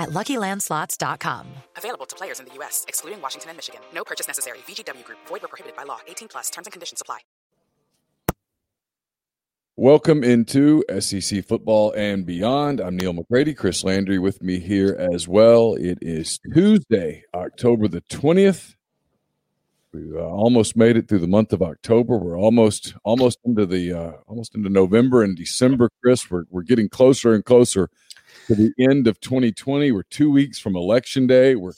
at LuckyLandSlots.com. Available to players in the U.S., excluding Washington and Michigan. No purchase necessary. VGW Group. Void where prohibited by law. 18 plus. Terms and conditions apply. Welcome into SEC football and beyond. I'm Neil McCready. Chris Landry with me here as well. It is Tuesday, October the 20th. We uh, almost made it through the month of October. We're almost almost into the uh, almost into November and December. Chris, we're we're getting closer and closer to the end of 2020. We're two weeks from Election Day. We're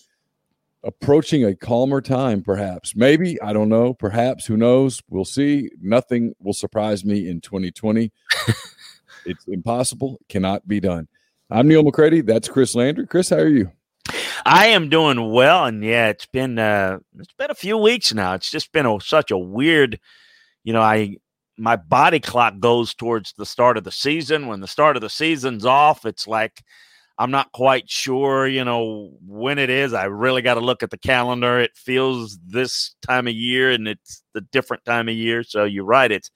approaching a calmer time, perhaps. Maybe, I don't know. Perhaps, who knows? We'll see. Nothing will surprise me in 2020. it's impossible. It cannot be done. I'm Neil McCready. That's Chris Landry. Chris, how are you? I am doing well, and yeah, it's been uh, it's been a few weeks now. It's just been a, such a weird, you know. I my body clock goes towards the start of the season. When the start of the season's off, it's like I'm not quite sure, you know, when it is. I really got to look at the calendar. It feels this time of year and it's the different time of year. So you're right. It's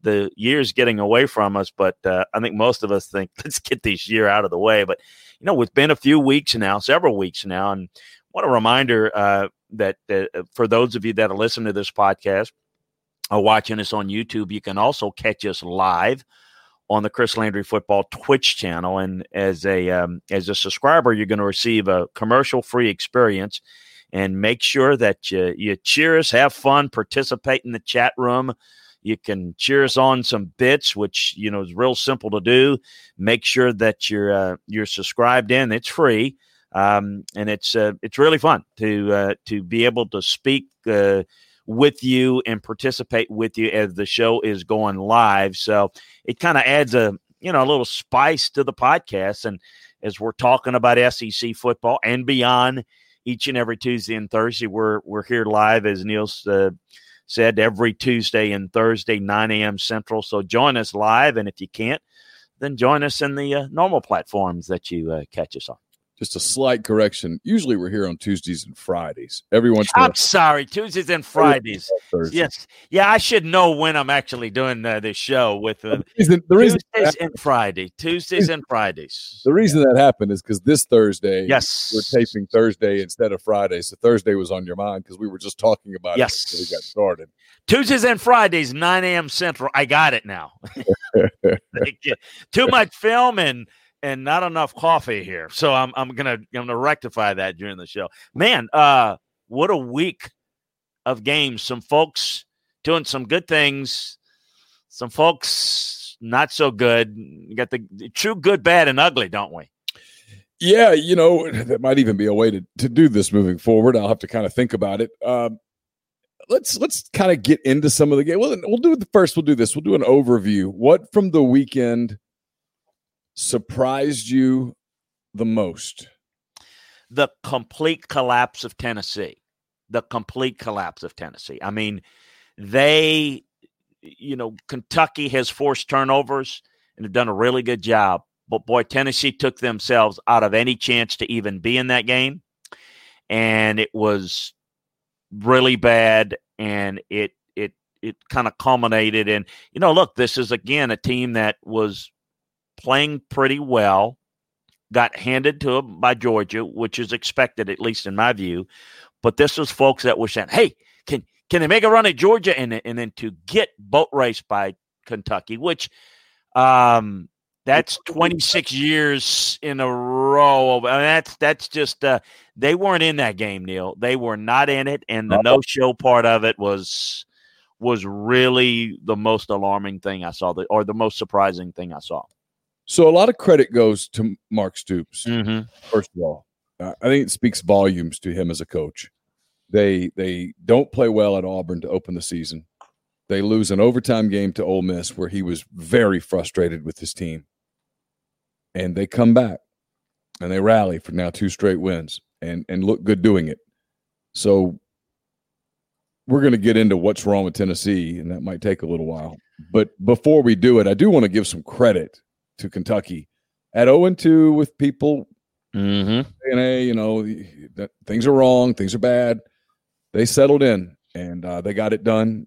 the year's getting away from us, but uh, I think most of us think let's get this year out of the way. But, you know, it's been a few weeks now, several weeks now. And what a reminder uh, that uh, for those of you that are listening to this podcast watching us on YouTube, you can also catch us live on the Chris Landry Football Twitch channel. And as a um, as a subscriber, you're going to receive a commercial free experience. And make sure that you, you cheer us, have fun, participate in the chat room. You can cheer us on some bits, which you know is real simple to do. Make sure that you're uh, you're subscribed in. It's free, um, and it's uh, it's really fun to uh, to be able to speak uh, with you and participate with you as the show is going live. So it kind of adds a you know a little spice to the podcast. And as we're talking about SEC football and beyond, each and every Tuesday and Thursday, we're we're here live as Neil uh, said every Tuesday and Thursday, 9 a.m. Central. So join us live, and if you can't, then join us in the uh, normal platforms that you uh, catch us on just a slight correction. Usually we're here on Tuesdays and Fridays. Everyone's. I'm sorry, Tuesdays and Fridays. Yes, yeah, I should know when I'm actually doing uh, this show with uh, the reason, the reason Tuesdays and Friday, Tuesdays and Fridays. The reason that happened is because this Thursday, yes, we're taping Thursday instead of Friday, so Thursday was on your mind because we were just talking about yes. it before we got started. Tuesdays and Fridays, 9 a.m. Central. I got it now. Too much film and and not enough coffee here. So I'm I'm gonna I'm gonna rectify that during the show. Man, uh, what a week of games. Some folks doing some good things, some folks not so good. You got the, the true good, bad, and ugly, don't we? Yeah, you know that might even be a way to to do this moving forward. I'll have to kind of think about it. Um, let's let's kind of get into some of the game. Well, we'll do the first. We'll do this. We'll do an overview. What from the weekend surprised you the most? The complete collapse of Tennessee. The complete collapse of Tennessee. I mean, they, you know, Kentucky has forced turnovers and have done a really good job. But boy, Tennessee took themselves out of any chance to even be in that game. And it was really bad. And it, it, it kind of culminated in, you know, look, this is again a team that was playing pretty well, got handed to them by Georgia, which is expected, at least in my view. But this was folks that were saying, hey, can can they make a run at Georgia and, and then to get boat raced by Kentucky, which um that's 26 years in a row. I mean, that's that's just uh, they weren't in that game, Neil. They were not in it, and the no show part of it was was really the most alarming thing I saw, the, or the most surprising thing I saw. So a lot of credit goes to Mark Stoops. Mm-hmm. First of all, I think it speaks volumes to him as a coach. They they don't play well at Auburn to open the season. They lose an overtime game to Ole Miss where he was very frustrated with his team. And they come back and they rally for now two straight wins and and look good doing it. So we're going to get into what's wrong with Tennessee and that might take a little while. But before we do it, I do want to give some credit to Kentucky at 0 2 with people Mm-hmm. saying, hey, you know, that things are wrong, things are bad. They settled in and uh, they got it done.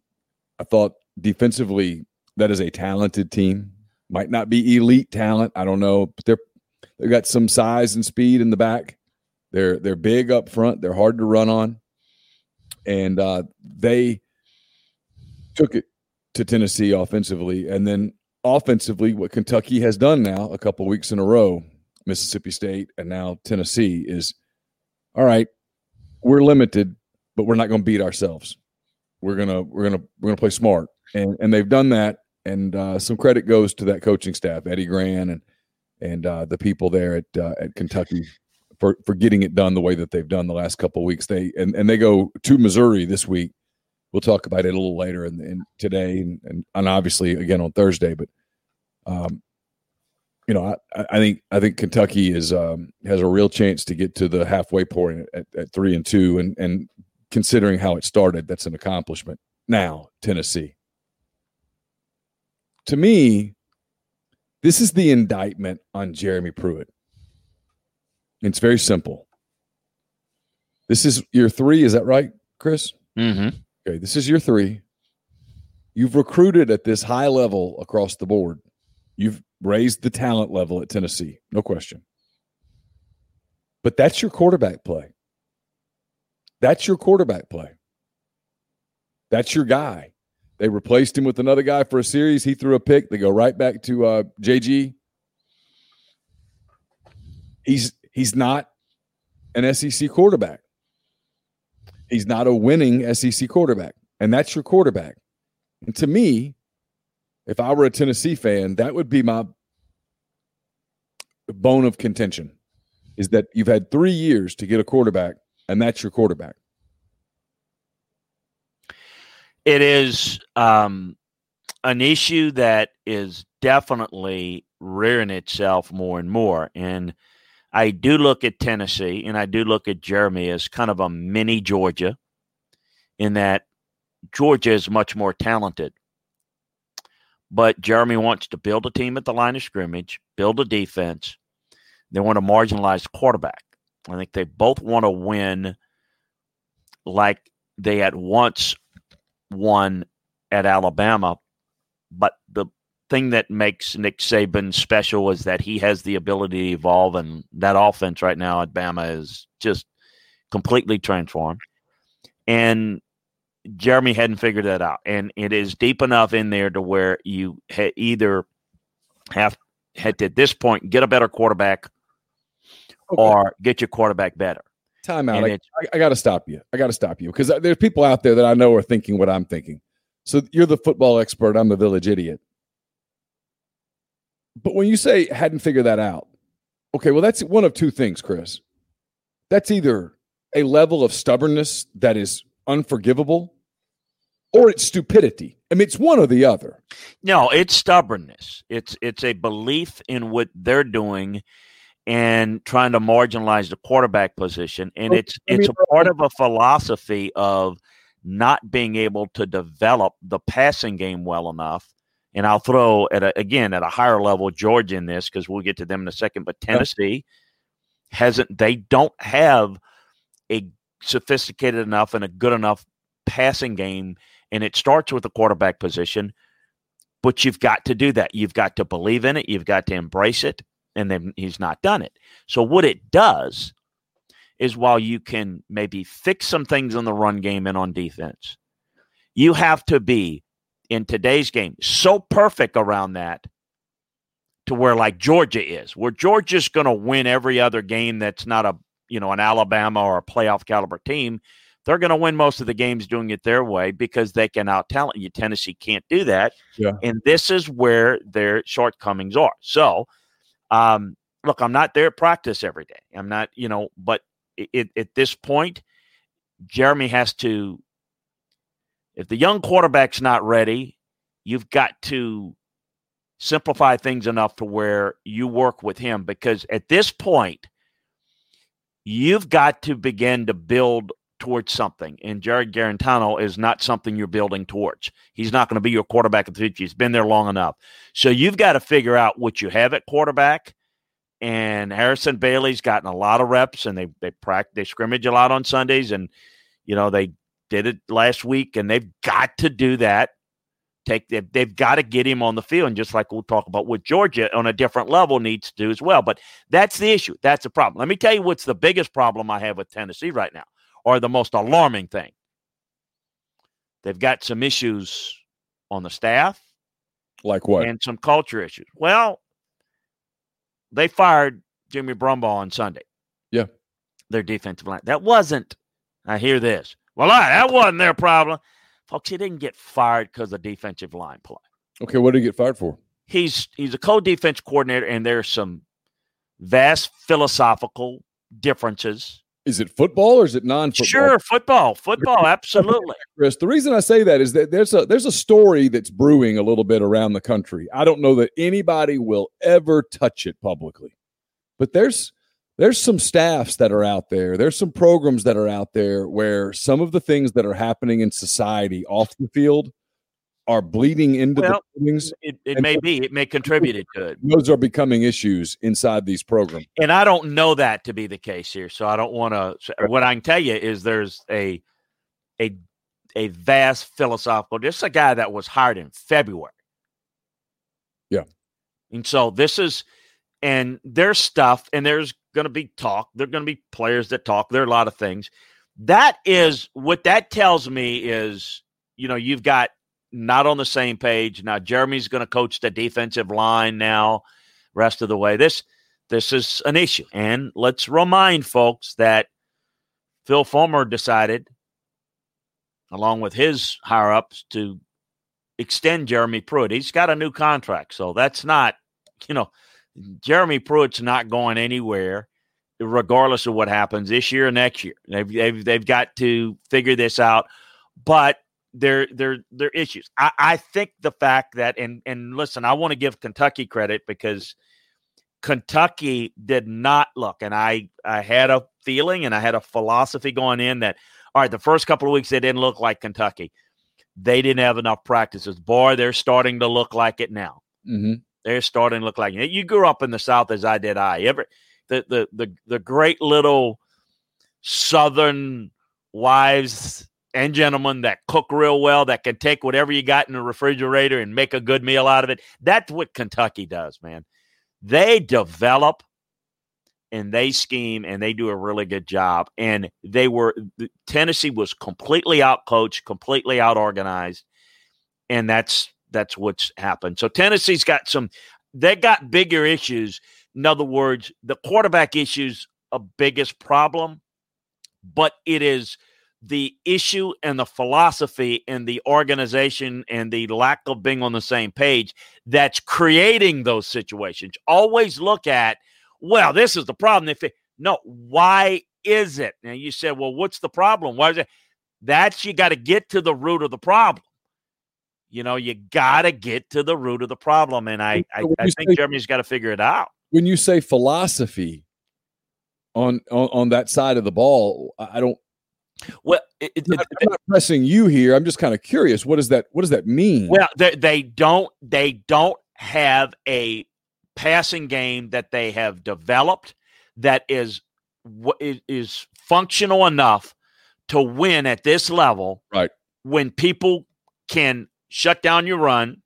I thought defensively, that is a talented team. Might not be elite talent, I don't know, but they're they've got some size and speed in the back. They're they're big up front. They're hard to run on, and uh, they took it to Tennessee offensively, and then offensively, what Kentucky has done now a couple weeks in a row Mississippi State, and now Tennessee is all right. We're limited, but we're not going to beat ourselves. We're gonna we're gonna we're gonna play smart, and and they've done that. And uh, some credit goes to that coaching staff, Eddie Gran, and and uh, the people there at uh, at Kentucky for for getting it done the way that they've done the last couple weeks. They and and they go to Missouri this week. We'll talk about it a little later and today, and, and and obviously again on Thursday. But um, you know, I, I think I think Kentucky is um, has a real chance to get to the halfway point at, at three and two, and and considering how it started, that's an accomplishment. Now Tennessee, to me, this is the indictment on Jeremy Pruitt. It's very simple. This is year three, is that right, Chris? Mm-hmm. Okay, this is year three. You've recruited at this high level across the board. You've raised the talent level at Tennessee, no question. But that's your quarterback play. That's your quarterback play. That's your guy. They replaced him with another guy for a series. He threw a pick. They go right back to uh, JG. He's he's not an SEC quarterback. He's not a winning SEC quarterback, and that's your quarterback. And to me, if I were a Tennessee fan, that would be my bone of contention is that you've had three years to get a quarterback, and that's your quarterback. It is um, an issue that is definitely rearing itself more and more. And I do look at Tennessee and I do look at Jeremy as kind of a mini Georgia in that Georgia is much more talented. But Jeremy wants to build a team at the line of scrimmage, build a defense. They want a marginalized quarterback. I think they both want to win like they had once won at Alabama. But the thing that makes Nick Saban special is that he has the ability to evolve, and that offense right now at Bama is just completely transformed. And Jeremy hadn't figured that out, and it is deep enough in there to where you ha- either have had to at this point get a better quarterback Okay. or get your quarterback better. Time out. I, I, I got to stop you. I got to stop you because uh, there's people out there that I know are thinking what I'm thinking. So you're the football expert. I'm the village idiot. But when you say hadn't figured that out, okay, well, that's one of two things, Chris. That's either a level of stubbornness that is unforgivable or it's stupidity. I mean, it's one or the other. No, it's stubbornness. It's it's a belief in what they're doing and trying to marginalize the quarterback position. And Okay, it's I it's mean, a part of a philosophy of not being able to develop the passing game well enough. And I'll throw at a, again at a higher level Georgia in this because we'll get to them in a second. But Tennessee hasn't. They don't have a sophisticated enough and a good enough passing game. And it starts with the quarterback position but you've got to do that. You've got to believe in it. You've got to embrace it. And then he's not done it. So, what it does is while you can maybe fix some things on the run game and on defense, you have to be in today's game so perfect around that to where like Georgia is, where Georgia's going to win every other game that's not a, you know, an Alabama or a playoff caliber team they're going to win most of the games doing it their way because they can out talent you. Tennessee can't do that. Yeah. And this is where their shortcomings are. So, um, look, I'm not there at practice every day. I'm not, you know, but it, at this point, Jeremy has to, if the young quarterback's not ready, you've got to simplify things enough to where you work with him because at this point, you've got to begin to build towards something. And Jarrett Guarantano is not something you're building towards. He's not going to be your quarterback in the future. He's been there long enough. So you've got to figure out what you have at quarterback. And Harrison Bailey's gotten a lot of reps and they they practice they scrimmage a lot on Sundays and you know they did it last week and they've got to do that. Take they've, they've got to get him on the field, and just like we'll talk about what Georgia on a different level needs to do as well. But that's the issue. That's the problem. Let me tell you what's the biggest problem I have with Tennessee right now or the most alarming thing. They've got some issues on the staff. Like what? And some culture issues. Well, they fired Jimmy Brumbaugh on Sunday. Yeah. Their defensive line. That wasn't, I hear this. Well, I, that wasn't their problem. Folks, he didn't get fired because of defensive line play. Okay, what did he get fired for? He's he's a co-defense coordinator, and there's some vast philosophical differences is it football or is it non-football? Sure, football, football, absolutely. Chris, the reason I say that is that there's a there's a story that's brewing a little bit around the country. I don't know that anybody will ever touch it publicly, but there's there's some staffs that are out there. There's some programs that are out there where some of the things that are happening in society off the field are bleeding into well, the buildings. It, it may so, be. It may contribute to it. Those are becoming issues inside these programs. And I don't know that to be the case here. So I don't want to. What I can tell you is there's a a a vast philosophical. This is a guy that was hired in February. Yeah. And so this is, and there's stuff, and there's going to be talk. There're going to be players that talk. There are a lot of things. That is what that tells me is, you know, you've got not on the same page. Now Jeremy's going to coach the defensive line now, rest of the way. This this is an issue. And let's remind folks that Phil Fulmer decided, along with his higher ups, to extend Jeremy Pruitt. He's got a new contract. So that's not, you know, Jeremy Pruitt's not going anywhere, regardless of what happens this year or next year. They've, they've, they've got to figure this out. But there there there issues. I, I think the fact that and and listen, I want to give Kentucky credit because Kentucky did not look, and I I had a feeling and I had a philosophy going in that all right, the first couple of weeks they didn't look like Kentucky. They didn't have enough practices. Boy, they're starting to look like it now. Mm-hmm. They're starting to look like it. You grew up in the South as I did. I ever the the the the great little Southern wives and gentlemen that cook real well, that can take whatever you got in the refrigerator and make a good meal out of it. That's what Kentucky does, man. They develop and they scheme and they do a really good job. And they were Tennessee was completely out coached, completely out organized, and that's that's what's happened. So Tennessee's got some they got bigger issues. In other words, the quarterback issues a biggest problem, but it is the issue and the philosophy and the organization and the lack of being on the same page that's creating those situations. Always look at, well, this is the problem. If it, no, why is it? And you said, well, what's the problem? Why is it? That's you got to get to the root of the problem. You know, you got to get to the root of the problem, and I, I, I think say, Jeremy's got to figure it out. When you say philosophy on, on on that side of the ball, I don't well, it, it, I'm not pressing you here. I'm just kind of curious. What does that What does that mean? Well, they, they don't they don't have a passing game that they have developed that is is functional enough to win at this level. Right. When people can shut down your run,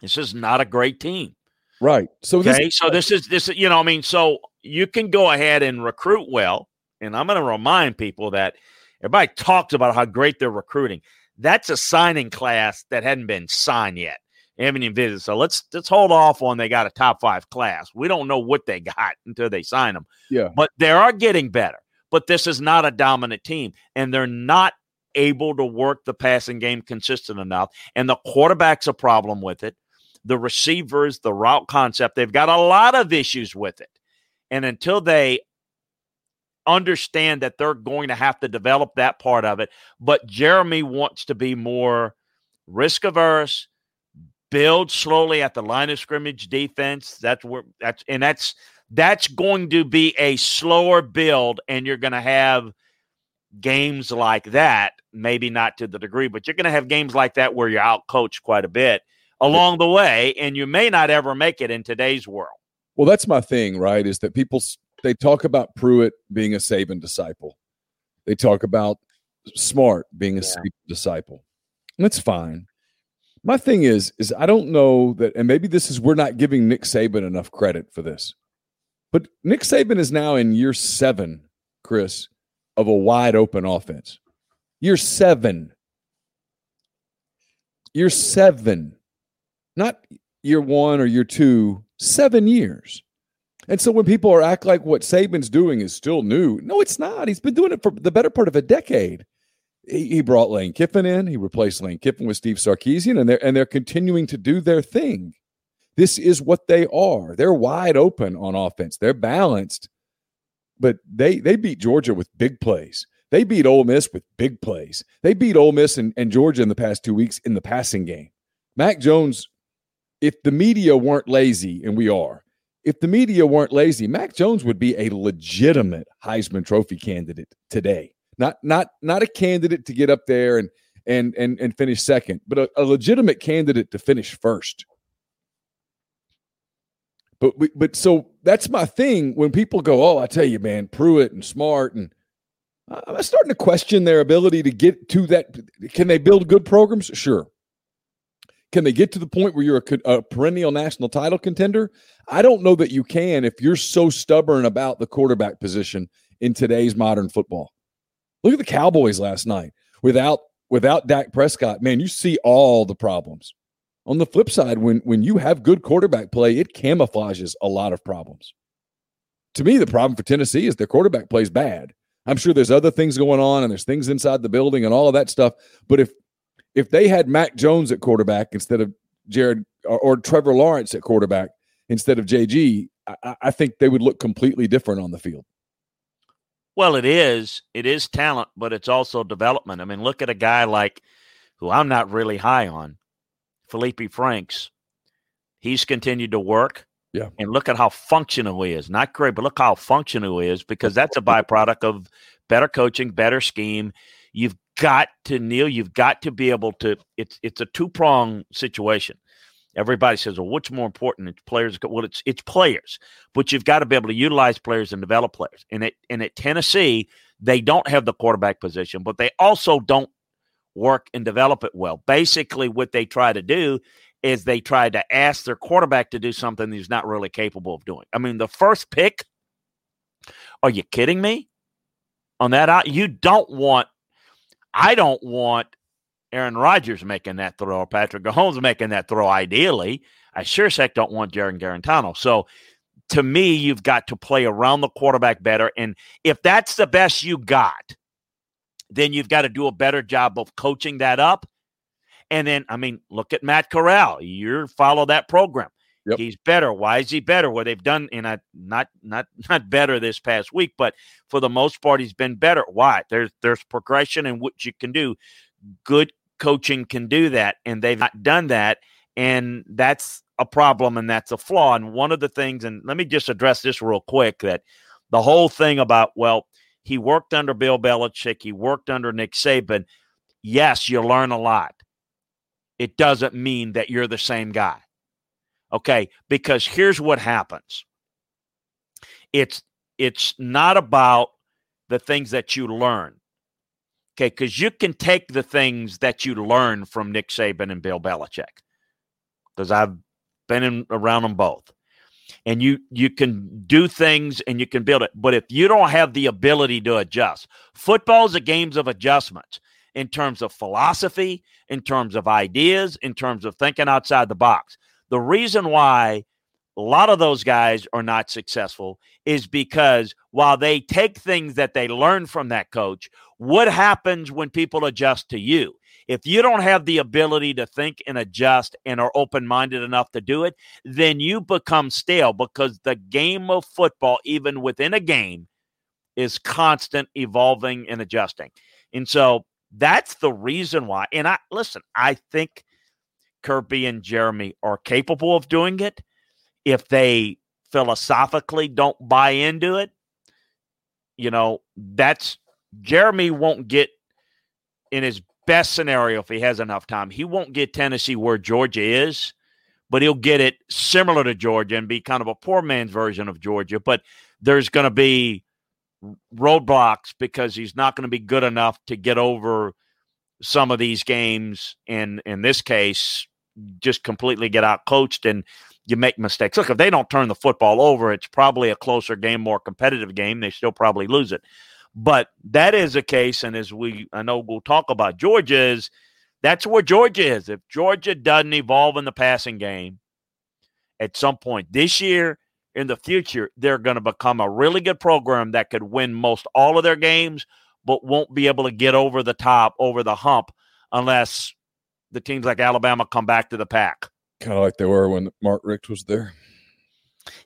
this is not a great team. Right. So okay. This, so this is this. You know, I mean, so you can go ahead and recruit well, and I'm going to remind people that Everybody talks about how great they're recruiting. That's a signing class that hadn't been signed yet. They haven't even visited. So let's let's hold off on they got a top five class. We don't know what they got until they sign them. Yeah. But they are getting better. but this is not a dominant team, and they're not able to work the passing game consistent enough. And the quarterback's a problem with it. The receivers, the route concept, they've got a lot of issues with it. And until they understand that they're going to have to develop that part of it, but Jeremy wants to be more risk averse, build slowly at the line of scrimmage defense. That's where that's and that's that's going to be a slower build, and you're going to have games like that. Maybe not to the degree, but you're going to have games like that where you're out coached quite a bit along the way, and you may not ever make it in today's world. Well, that's my thing, right? Is that people they talk about Pruitt being a Saban disciple. They talk about Smart being a yeah. Saban disciple. And that's fine. My thing is, is I don't know that, and maybe this is we're not giving Nick Saban enough credit for this. But Nick Saban is now in year seven, Chris, of a wide open offense. Year seven. Year seven. Not year one or year two, seven years. And so when people are act like what Saban's doing is still new, no, it's not. He's been doing it for the better part of a decade. He, he brought Lane Kiffin in. He replaced Lane Kiffin with Steve Sarkisian, and they're and they're continuing to do their thing. This is what they are. They're wide open on offense. They're balanced, but they they beat Georgia with big plays. They beat Ole Miss with big plays. They beat Ole Miss and, and Georgia in the past two weeks in the passing game. Mac Jones, if the media weren't lazy, and we are, if the media weren't lazy, Mac Jones would be a legitimate Heisman Trophy candidate today. Not not not a candidate to get up there and and and and finish second, but a, a legitimate candidate to finish first. But we, but so that's my thing. When people go, oh, I tell you, man, Pruitt and Smart, and I'm starting to question their ability to get to that. Can they build good programs? Sure. Can they get to the point where you're a, a, perennial national title contender? I don't know that you can if you're so stubborn about the quarterback position in today's modern football. Look at the Cowboys last night without without Dak Prescott. Man, you see all the problems. On the flip side, when when you have good quarterback play, it camouflages a lot of problems. To me, the problem for Tennessee is their quarterback plays bad. I'm sure there's other things going on and there's things inside the building and all of that stuff. But if if they had Mac Jones at quarterback instead of Jared or, or Trevor Lawrence at quarterback instead of JG, I, I think they would look completely different on the field. Well, it is. It is talent, but it's also development. I mean, look at a guy like who I'm not really high on, Felipe Franks. He's continued to work. Yeah. And look at how functional he is. Not great, but look how functional he is because that's a byproduct of better coaching, better scheme. You've got to Neil, you've got to be able to it's it's a two-prong situation. Everybody says, "Well, what's more important?" It's players. Well, it's it's players, but you've got to be able to utilize players and develop players. And at and at Tennessee, they don't have the quarterback position, but they also don't work and develop it well. Basically, what they try to do is they try to ask their quarterback to do something he's not really capable of doing. I mean, the first pick. Are you kidding me? On that, you don't want I don't want Aaron Rodgers making that throw or Patrick Mahomes making that throw ideally. I sure as heck don't want Jarrett Guarantano. So to me, you've got to play around the quarterback better. And if that's the best you got, then you've got to do a better job of coaching that up. And then, I mean, look at Matt Corral. You follow that program. Yep. He's better. Why is he better? Well, they've done, and I not not not better this past week, but for the most part, he's been better. Why? There's there's progression in what you can do. Good coaching can do that, and they've not done that, and that's a problem and that's a flaw. And one of the things, and let me just address this real quick, that the whole thing about well, he worked under Bill Belichick, he worked under Nick Saban. Yes, you learn a lot. It doesn't mean that you're the same guy. Okay, because here's what happens. It's it's not about the things that you learn. Okay, because you can take the things that you learn from Nick Saban and Bill Belichick. Because I've been in, around them both. And you you can do things and you can build it. But if you don't have the ability to adjust, football is a games of adjustments in terms of philosophy, in terms of ideas, in terms of thinking outside the box. The reason why a lot of those guys are not successful is because while they take things that they learn from that coach, what happens when people adjust to you? If you don't have the ability to think and adjust and are open minded enough to do it, then you become stale because the game of football, even within a game, is constant evolving and adjusting. And so that's the reason why. And I listen, I think Kirby and Jeremy are capable of doing it if they philosophically don't buy into it. You know, that's Jeremy won't get in his best scenario if he has enough time. He won't get Tennessee where Georgia is, but he'll get it similar to Georgia and be kind of a poor man's version of Georgia. But there's going to be roadblocks because he's not going to be good enough to get over some of these games and in this case just completely get out coached and you make mistakes. Look, if they don't turn the football over, it's probably a closer game, more competitive game. They still probably lose it. But that is a case, and as we I know we'll talk about Georgia is that's where Georgia is. If Georgia doesn't evolve in the passing game at some point this year, in the future, they're going to become a really good program that could win most all of their games, but won't be able to get over the top, over the hump, unless the teams like Alabama come back to the pack. Kind of like they were when Mark Richt was there.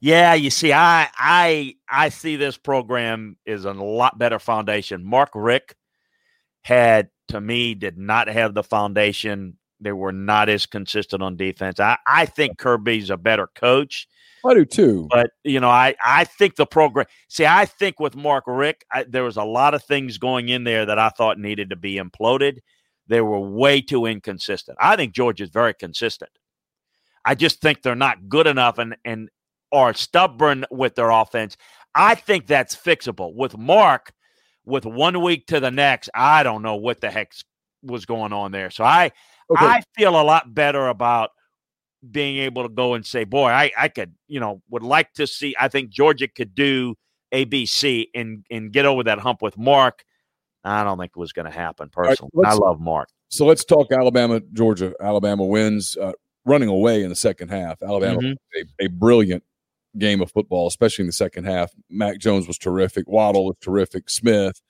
Yeah, you see, I I I see this program is a lot better foundation. Mark Richt had to me did not have the foundation. They were not as consistent on defense. I, I think Kirby's a better coach. I do too. But you know, I I think the program. See, I think with Mark Richt, I, there was a lot of things going in there that I thought needed to be imploded. They were way too inconsistent. I think Georgia is very consistent. I just think they're not good enough and and are stubborn with their offense. I think that's fixable. With Mark, with one week to the next, I don't know what the heck was going on there. So I okay. I feel a lot better about being able to go and say, boy, I, I could, you know, would like to see. I think Georgia could do ABC and and get over that hump with Mark. I don't think it was going to happen personally. Right, I love Mark. So let's talk Alabama, Georgia. Alabama wins, uh, running away in the second half. Alabama, mm-hmm. a, a, brilliant game of football, especially in the second half. Mac Jones was terrific. Waddle was terrific. Smith,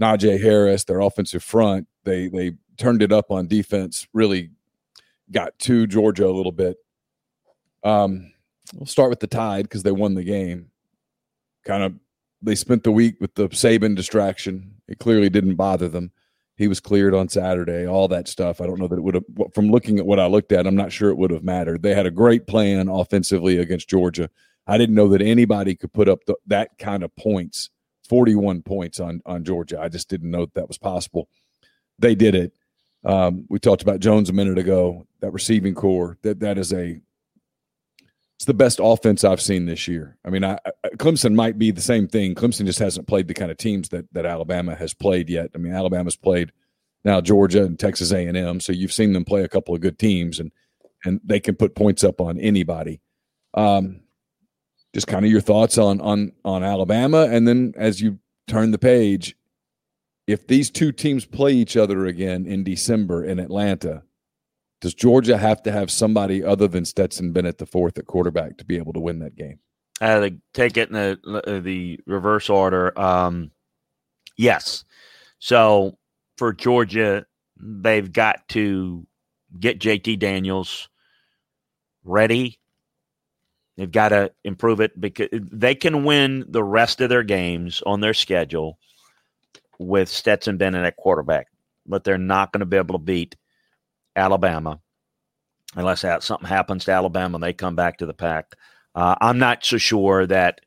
Najee Harris, their offensive front, they they turned it up on defense. Really got to Georgia a little bit. Um, we'll start with the Tide because they won the game. Kind of, they spent the week with the Saban distraction. It clearly didn't bother them. He was cleared on Saturday, all that stuff. I don't know that it would have, from looking at what I looked at, I'm not sure it would have mattered. They had a great plan offensively against Georgia. I didn't know that anybody could put up the, that kind of points, 41 points on, on Georgia. I just didn't know that, that was possible. They did it. Um, we talked about Jones a minute ago. That receiving corps that that is a it's the best offense I've seen this year. I mean, I, I, Clemson might be the same thing. Clemson just hasn't played the kind of teams that that Alabama has played yet. I mean, Alabama's played now Georgia and Texas A and M, so you've seen them play a couple of good teams, and and they can put points up on anybody. Um, just kind of your thoughts on on on Alabama, and then as you turn the page, if these two teams play each other again in December in Atlanta, does Georgia have to have somebody other than Stetson Bennett the fourth at quarterback to be able to win that game? Uh, take it in the uh, the reverse order. Um, yes. So for Georgia, they've got to get JT Daniels ready. They've got to improve it because they can win the rest of their games on their schedule with Stetson Bennett at quarterback, but they're not going to be able to beat Alabama unless something happens to Alabama and they come back to the pack. Uh, I'm not so sure that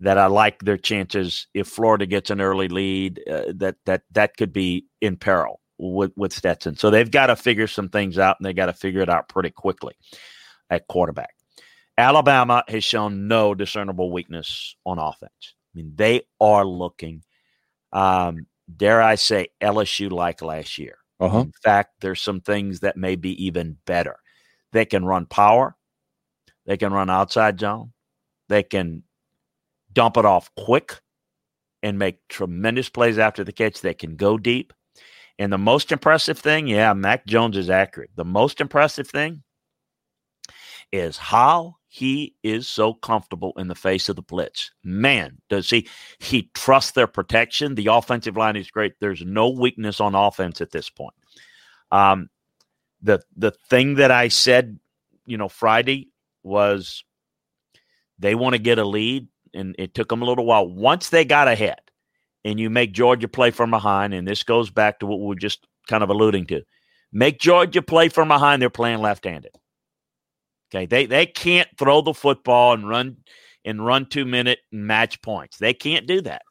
that I like their chances if Florida gets an early lead. Uh, that that that could be in peril with with Stetson. So they've got to figure some things out, and they got to figure it out pretty quickly at quarterback. Alabama has shown no discernible weakness on offense. I mean, they are looking um, dare I say, LSU like last year. Uh-huh. In fact, there's some things that may be even better. They can run power, they can run outside zone, they can dump it off quick and make tremendous plays after the catch. They can go deep. And the most impressive thing, yeah, Mac Jones is accurate. The most impressive thing is how he is so comfortable in the face of the blitz. Man, does he he trusts their protection. The offensive line is great. There's no weakness on offense at this point. Um, the the thing that I said, you know, Friday was they want to get a lead, and it took them a little while. Once they got ahead, and you make Georgia play from behind, and this goes back to what we we're just kind of alluding to. Make Georgia play from behind. They're playing left-handed. Okay, they they can't throw the football and run and run two minute match points. They can't do that.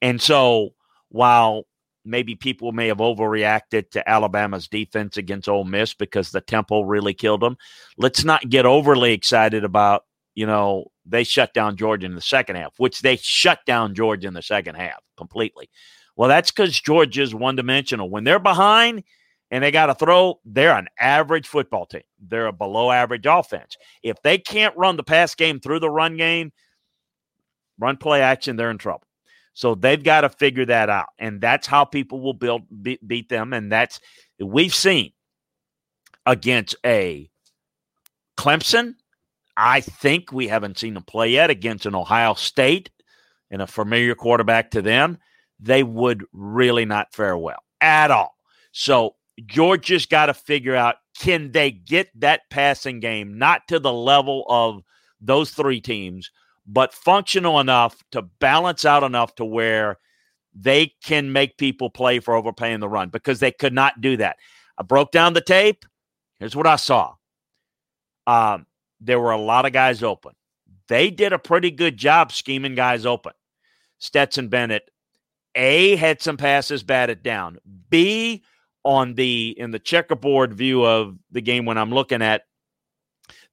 And so while maybe people may have overreacted to Alabama's defense against Ole Miss because the tempo really killed them, let's not get overly excited about you know they shut down Georgia in the second half, which they shut down Georgia in the second half completely. Well, that's because Georgia's one dimensional. When they're behind, and they got to throw, they're an average football team. They're a below average offense. If they can't run the pass game through the run game, run play action, they're in trouble. So they've got to figure that out. And that's how people will build beat, beat them. And that's we've seen against a Clemson. I think we haven't seen them play yet against an Ohio State and a familiar quarterback to them. They would really not fare well at all. So Georgia's got to figure out can they get that passing game not to the level of those three teams, but functional enough to balance out enough to where they can make people play for overpaying the run because they could not do that. I broke down the tape. Here's what I saw. Um, there were a lot of guys open. They did a pretty good job scheming guys open. Stetson Bennett, A, had some passes batted down. B, on the in the checkerboard view of the game when I'm looking at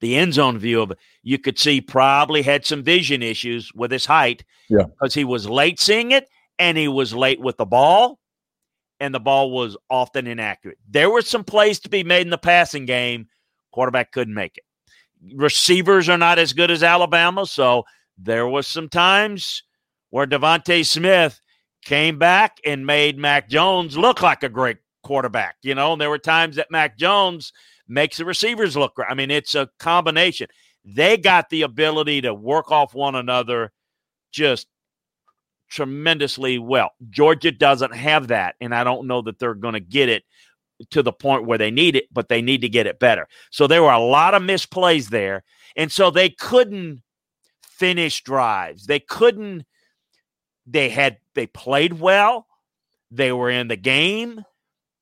the end zone view of it, you could see probably had some vision issues with his height yeah. because he was late seeing it and he was late with the ball and the ball was often inaccurate. There were some plays to be made in the passing game quarterback couldn't make it. Receivers are not as good as alabama so there was some times where DeVonta smith came back and made mac jones look like a great quarterback, you know, and there were times that Mac Jones makes the receivers look great. I mean, it's a combination. They got the ability to work off one another just tremendously well. Georgia doesn't have that, and I don't know that they're going to get it to the point where they need it, but they need to get it better. So there were a lot of misplays there, and so they couldn't finish drives. They couldn't they had they played well. They were in the game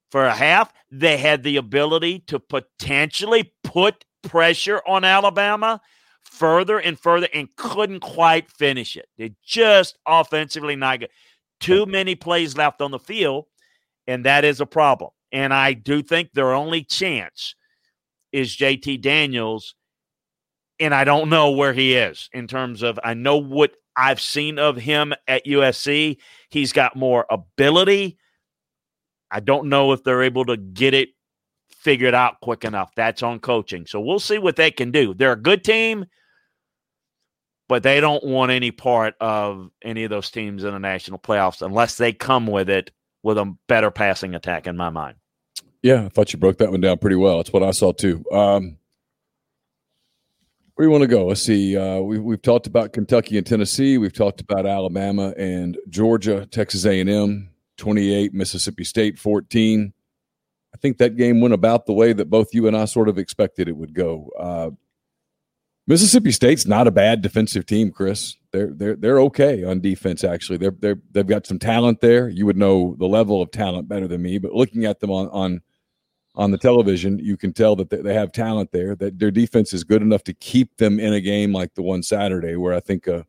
for a half, they had the ability to potentially put pressure on Alabama further and further and couldn't quite finish it. They just offensively not good. Too many plays left on the field, and that is a problem. And I do think their only chance is JT Daniels. And I don't know where he is in terms of, I know what I've seen of him at USC. He's got more ability I don't know if they're able to get it figured out quick enough. That's on coaching. So we'll see what they can do. They're a good team, but they don't want any part of any of those teams in the national playoffs unless they come with it with a better passing attack, in my mind. Yeah, I thought you broke that one down pretty well. That's what I saw too. Um, where do you want to go? Let's see. Uh, we, we've talked about Kentucky and Tennessee. We've talked about Alabama and Georgia, Texas A&M. 28, Mississippi State 14. I think that game went about the way that both you and I sort of expected it would go. Uh, Mississippi State's not a bad defensive team, Chris. They're they're they're okay on defense. Actually, they're they're they've got some talent there. You would know the level of talent better than me, but looking at them on on on the television, you can tell that they, they have talent there. That their defense is good enough to keep them in a game like the one Saturday, where I think uh,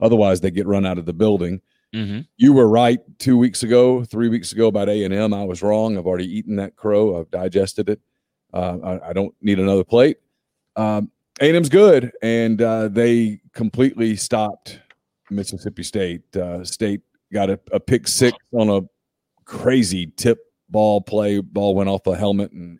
otherwise they get run out of the building. Mm-hmm. You were right two weeks ago, three weeks ago about A and M. I was wrong. I've already eaten that crow. I've digested it. Uh, I, I, don't need another plate. Um, A and M's good, and uh, they completely stopped Mississippi State. Uh, State got a, a, pick six on a crazy tip ball play. Ball went off the helmet, and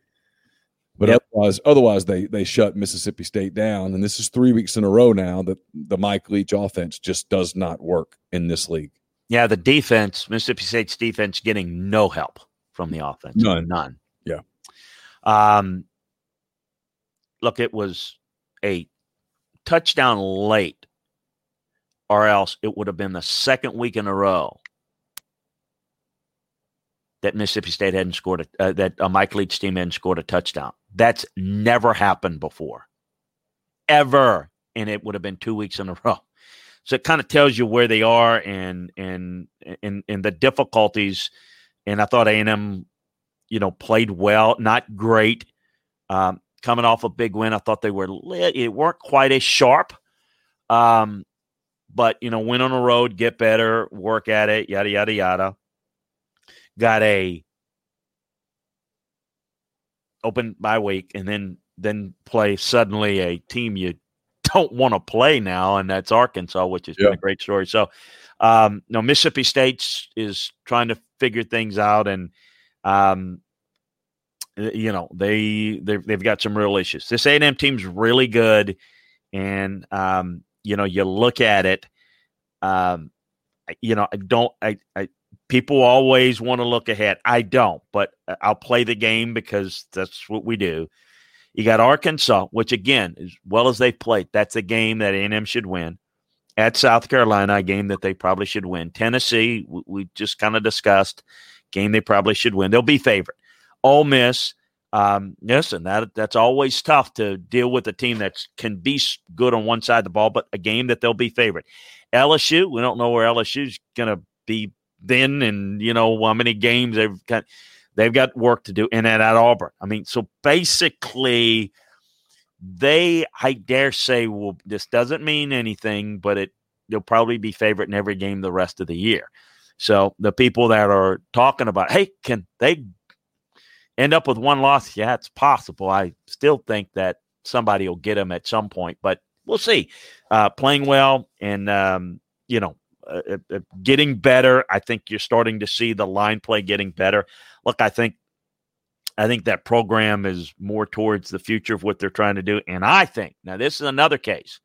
but yep. otherwise, otherwise they they shut Mississippi State down. And this is three weeks in a row now that the Mike Leach offense just does not work in this league. Yeah, the defense, Mississippi State's defense, getting no help from the offense. None. None. Yeah. Um, look, it was a touchdown late, or else it would have been the second week in a row that Mississippi State hadn't scored a, uh, that uh, Mike Leach team hadn't scored a touchdown. That's never happened before, ever, and it would have been two weeks in a row. So it kind of tells you where they are and and and and the difficulties. And I thought A and M, you know, played well, not great. Um, coming off a big win, I thought they were lit. It weren't quite as sharp. Um, but you know, win on the road, get better, work at it, yada yada yada. Got a open bye week, and then then play suddenly a team you don't want to play now, and that's Arkansas, which has yeah. been a great story. So, um, no, Mississippi State is trying to figure things out, and um, you know they they've, they've got some real issues. This A and M team's really good, and um, you know you look at it, um, you know I don't I, I people always want to look ahead. I don't, but I'll play the game because that's what we do. You got Arkansas, which again, as well as they've played, that's a game that A&M should win. At South Carolina, a game that they probably should win. Tennessee, we just kind of discussed, game they probably should win. They'll be favorite. Ole Miss, um, listen, that that's always tough to deal with a team that can be good on one side of the ball, but a game that they'll be favorite. LSU, we don't know where LSU's going to be then, and you know how many games they've got. They've got work to do, and at, at Auburn. I mean, so basically, they, I dare say, will. This doesn't mean anything, but it they'll probably be favorite in every game the rest of the year. So the people that are talking about, hey, can they end up with one loss? Yeah, it's possible. I still think that somebody will get them at some point, but we'll see. Uh, playing well and um, you know uh, uh, getting better. I think you're starting to see the line play getting better. Look, I think I think that program is more towards the future of what they're trying to do. And I think now this is another case.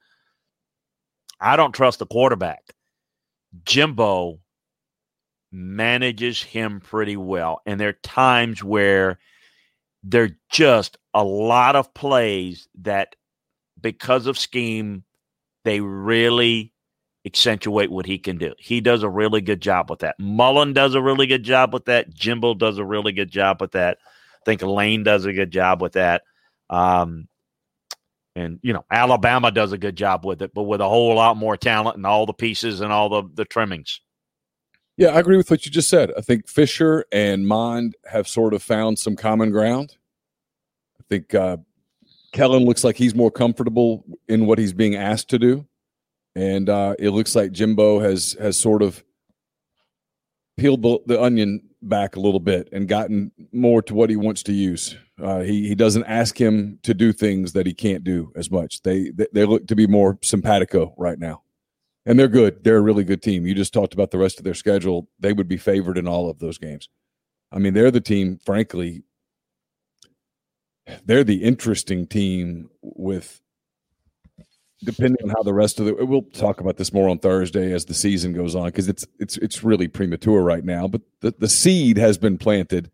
I don't trust the quarterback. Jimbo manages him pretty well. And there are times where there are just a lot of plays that, because of scheme, they really accentuate what he can do. He does a really good job with that. Mullen does a really good job with that. Jimbo does a really good job with that. I think Lane does a good job with that. Um, and you know, Alabama does a good job with it, but with a whole lot more talent and all the pieces and all the the trimmings. Yeah, I agree with what you just said. I think Fisher and Mond have sort of found some common ground. I think uh, Kellen looks like he's more comfortable in what he's being asked to do and uh, it looks like Jimbo has has sort of peeled the, the, onion back a little bit and gotten more to what he wants to use. Uh, he he doesn't ask him to do things that he can't do as much. They they, they look to be more simpatico right now, and they're good. They're a really good team. You just talked about the rest of their schedule. They would be favored in all of those games. I mean, they're the team. Frankly, they're the interesting team with depending on how the rest of the we'll talk about this more on Thursday as the season goes on because it's it's it's really premature right now. But the, the seed has been planted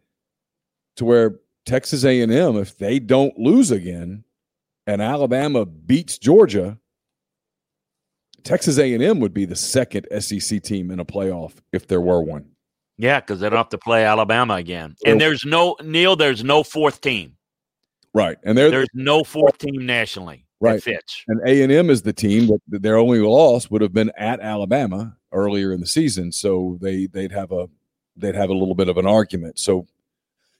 to where Texas A and M, if they don't lose again, and Alabama beats Georgia, Texas A and M would be the second SEC team in a playoff if there were one. Yeah, because they don't have to play Alabama again, and there's no Neil. There's no fourth team. Right, and there's no fourth team nationally right. fits. And A and M is the team that their only loss would have been at Alabama earlier in the season, so they they'd have a they'd have a little bit of an argument. So,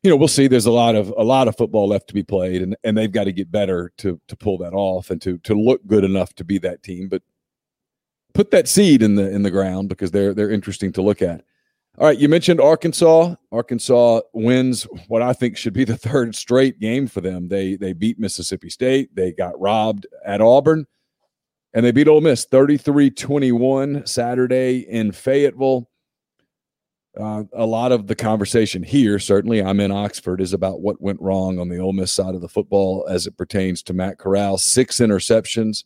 you know, we'll see. There's a lot of a lot of football left to be played, and and they've got to get better to to pull that off and to to look good enough to be that team. But put that seed in the in the ground because they're they're interesting to look at. All right, you mentioned Arkansas. Arkansas wins what I think should be the third straight game for them. They they beat Mississippi State. They got robbed at Auburn. And they beat Ole Miss 33-21 Saturday in Fayetteville. Uh, a lot of the conversation here, certainly I'm in Oxford, is about what went wrong on the Ole Miss side of the football as it pertains to Matt Corral. Six interceptions.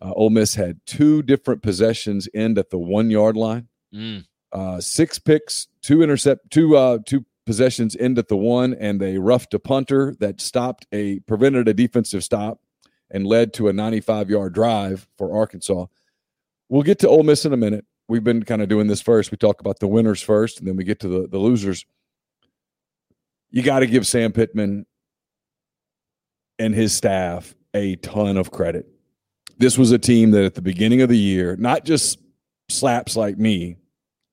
Uh, Ole Miss had two different possessions end at the one yard line. Mm uh, six picks, two intercept, two uh, two possessions end at the one, and they roughed a punter that stopped a prevented a defensive stop, and led to a 95 yard drive for Arkansas. We'll get to Ole Miss in a minute. We've been kind of doing this first. We talk about the winners first, and then we get to the, the losers. You got to give Sam Pittman and his staff a ton of credit. This was a team that at the beginning of the year, not just slaps like me,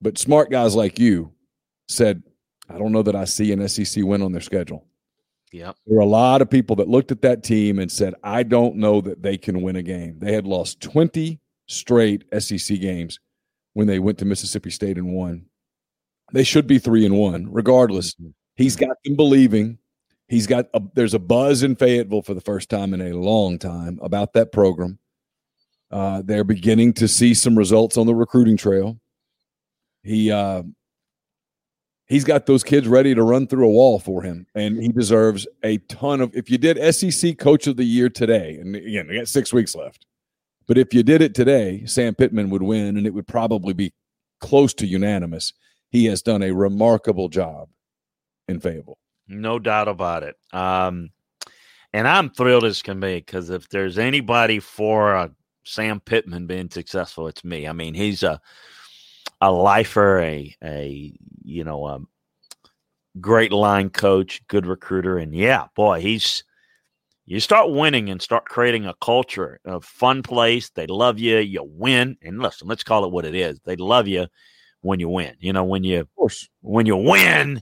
but smart guys like you said, I don't know that I see an SEC win on their schedule. Yeah. There were a lot of people that looked at that team and said, I don't know that they can win a game. They had lost 20 straight SEC games when they went to Mississippi State and won. They should be three and one, regardless. Mm-hmm. He's got them believing. He's got a, there's a buzz in Fayetteville for the first time in a long time about that program. Uh, they're beginning to see some results on the recruiting trail. He uh, he's got those kids ready to run through a wall for him, and he deserves a ton of. If you did SEC Coach of the Year today, and again, we got six weeks left, but if you did it today, Sam Pittman would win, and it would probably be close to unanimous. He has done a remarkable job in Fayetteville. No doubt about it. Um, and I'm thrilled as can be because if there's anybody for uh, Sam Pittman being successful, it's me. I mean, he's a a lifer, a a you know a great line coach, good recruiter, and yeah, boy, he's you start winning and start creating a culture, a fun place. They love you. You win, and listen, let's call it what it is. They love you when you win. You know, when you Of course, when you win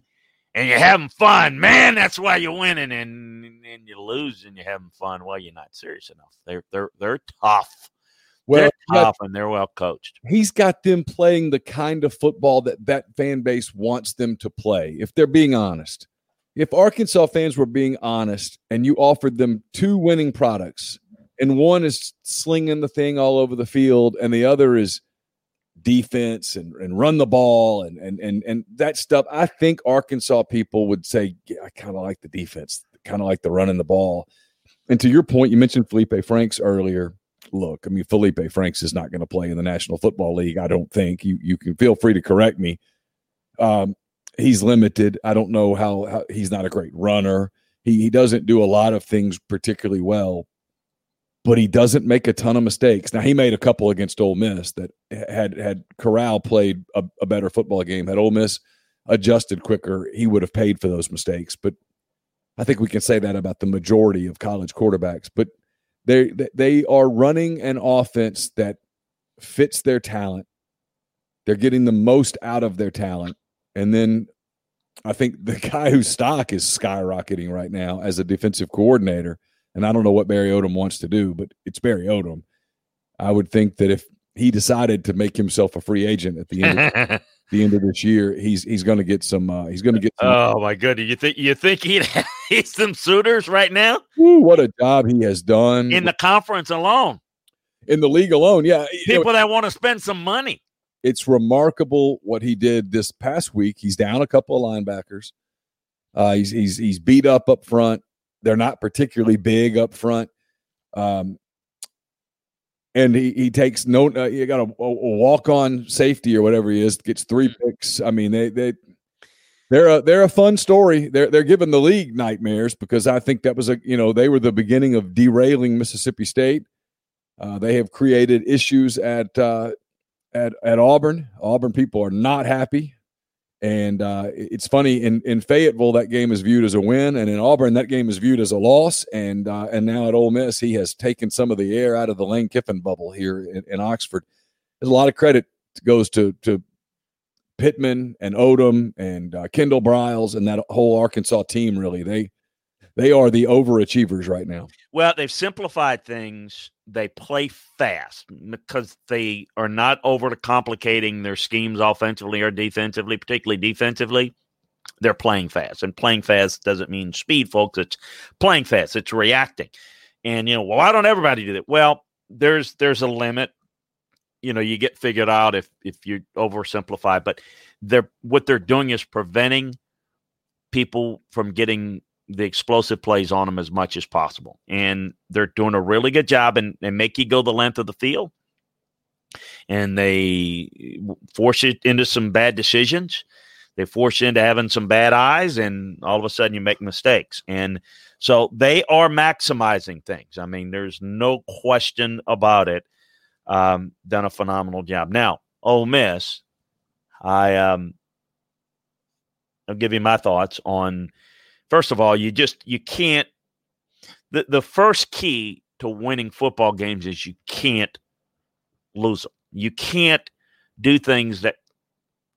and you're having fun, man, that's why you're winning. And and you lose and you're having fun. Well, you're not serious enough. They're they're they're tough. Well, they're yeah, tough and they're well coached. he's got them playing the kind of football that that fan base wants them to play if they're being honest. If arkansas fans were being honest and you offered them two winning products and one is slinging the thing all over the field and the other is defense and, and run the ball and, and and and that stuff i think arkansas people would say yeah, i kind of like the defense kind of like the running the ball. And to your point you mentioned felipe franks earlier look, I mean, Felipe Franks is not going to play in the National Football League. I don't think you you can feel free to correct me. Um, he's limited. I don't know how, how he's not a great runner. He he doesn't do a lot of things particularly well, but he doesn't make a ton of mistakes. Now he made a couple against Ole Miss that had had Corral played a, a better football game. Had Ole Miss adjusted quicker, he would have paid for those mistakes. But I think we can say that about the majority of college quarterbacks. But they they are running an offense that fits their talent. They're getting the most out of their talent, and then I think the guy whose stock is skyrocketing right now as a defensive coordinator, and I don't know what Barry Odom wants to do, but it's Barry Odom. I would think that if he decided to make himself a free agent at the end of, the end of this year, he's he's going to get some. Uh, he's going to get. Some, oh my goodness! You think you think he'd he's some suitors right now Woo, what a job he has done in the conference alone? in the league alone. Yeah, you know, People that want to spend some money. it's remarkable what he did this past week. He's down a couple of linebackers. Uh, he's he's he's beat up up front. They're not particularly big up front. Um, and he, he takes no. Uh, you got a, a walk on safety or whatever he is. Gets three picks. I mean, they they they're a they're a fun story. They're they're giving the league nightmares because I think that was a you know they were the beginning of derailing Mississippi State. Uh, they have created issues at uh, at at Auburn. Auburn people are not happy, and uh, it's funny in in Fayetteville that game is viewed as a win, and in Auburn that game is viewed as a loss. And uh, and now at Ole Miss, he has taken some of the air out of the Lane Kiffin bubble here in, in Oxford. There's a lot of credit goes to to Pittman and Odom and uh, Kendall Briles and that whole Arkansas team. Really, they they are the overachievers right now. Well, they've simplified things. They play fast because they are not overly complicating their schemes offensively or defensively, particularly defensively. They're playing fast, and playing fast doesn't mean speed, folks. It's playing fast. It's reacting, and you know, well, why don't everybody do that? Well, there's there's a limit. You know, you get figured out if if you oversimplify, but they're what they're doing is preventing people from getting the explosive plays on them as much as possible. And they're doing a really good job and, make you go the length of the field. And they force it into some bad decisions. they force you into having some bad eyes, and all of a sudden you make mistakes. And so they are maximizing things. I mean, there's no question about it. Um, done a phenomenal job. Now, Ole Miss, I um, I'll give you my thoughts on. First of all, you just you can't. The the first key to winning football games is you can't lose them. You can't do things that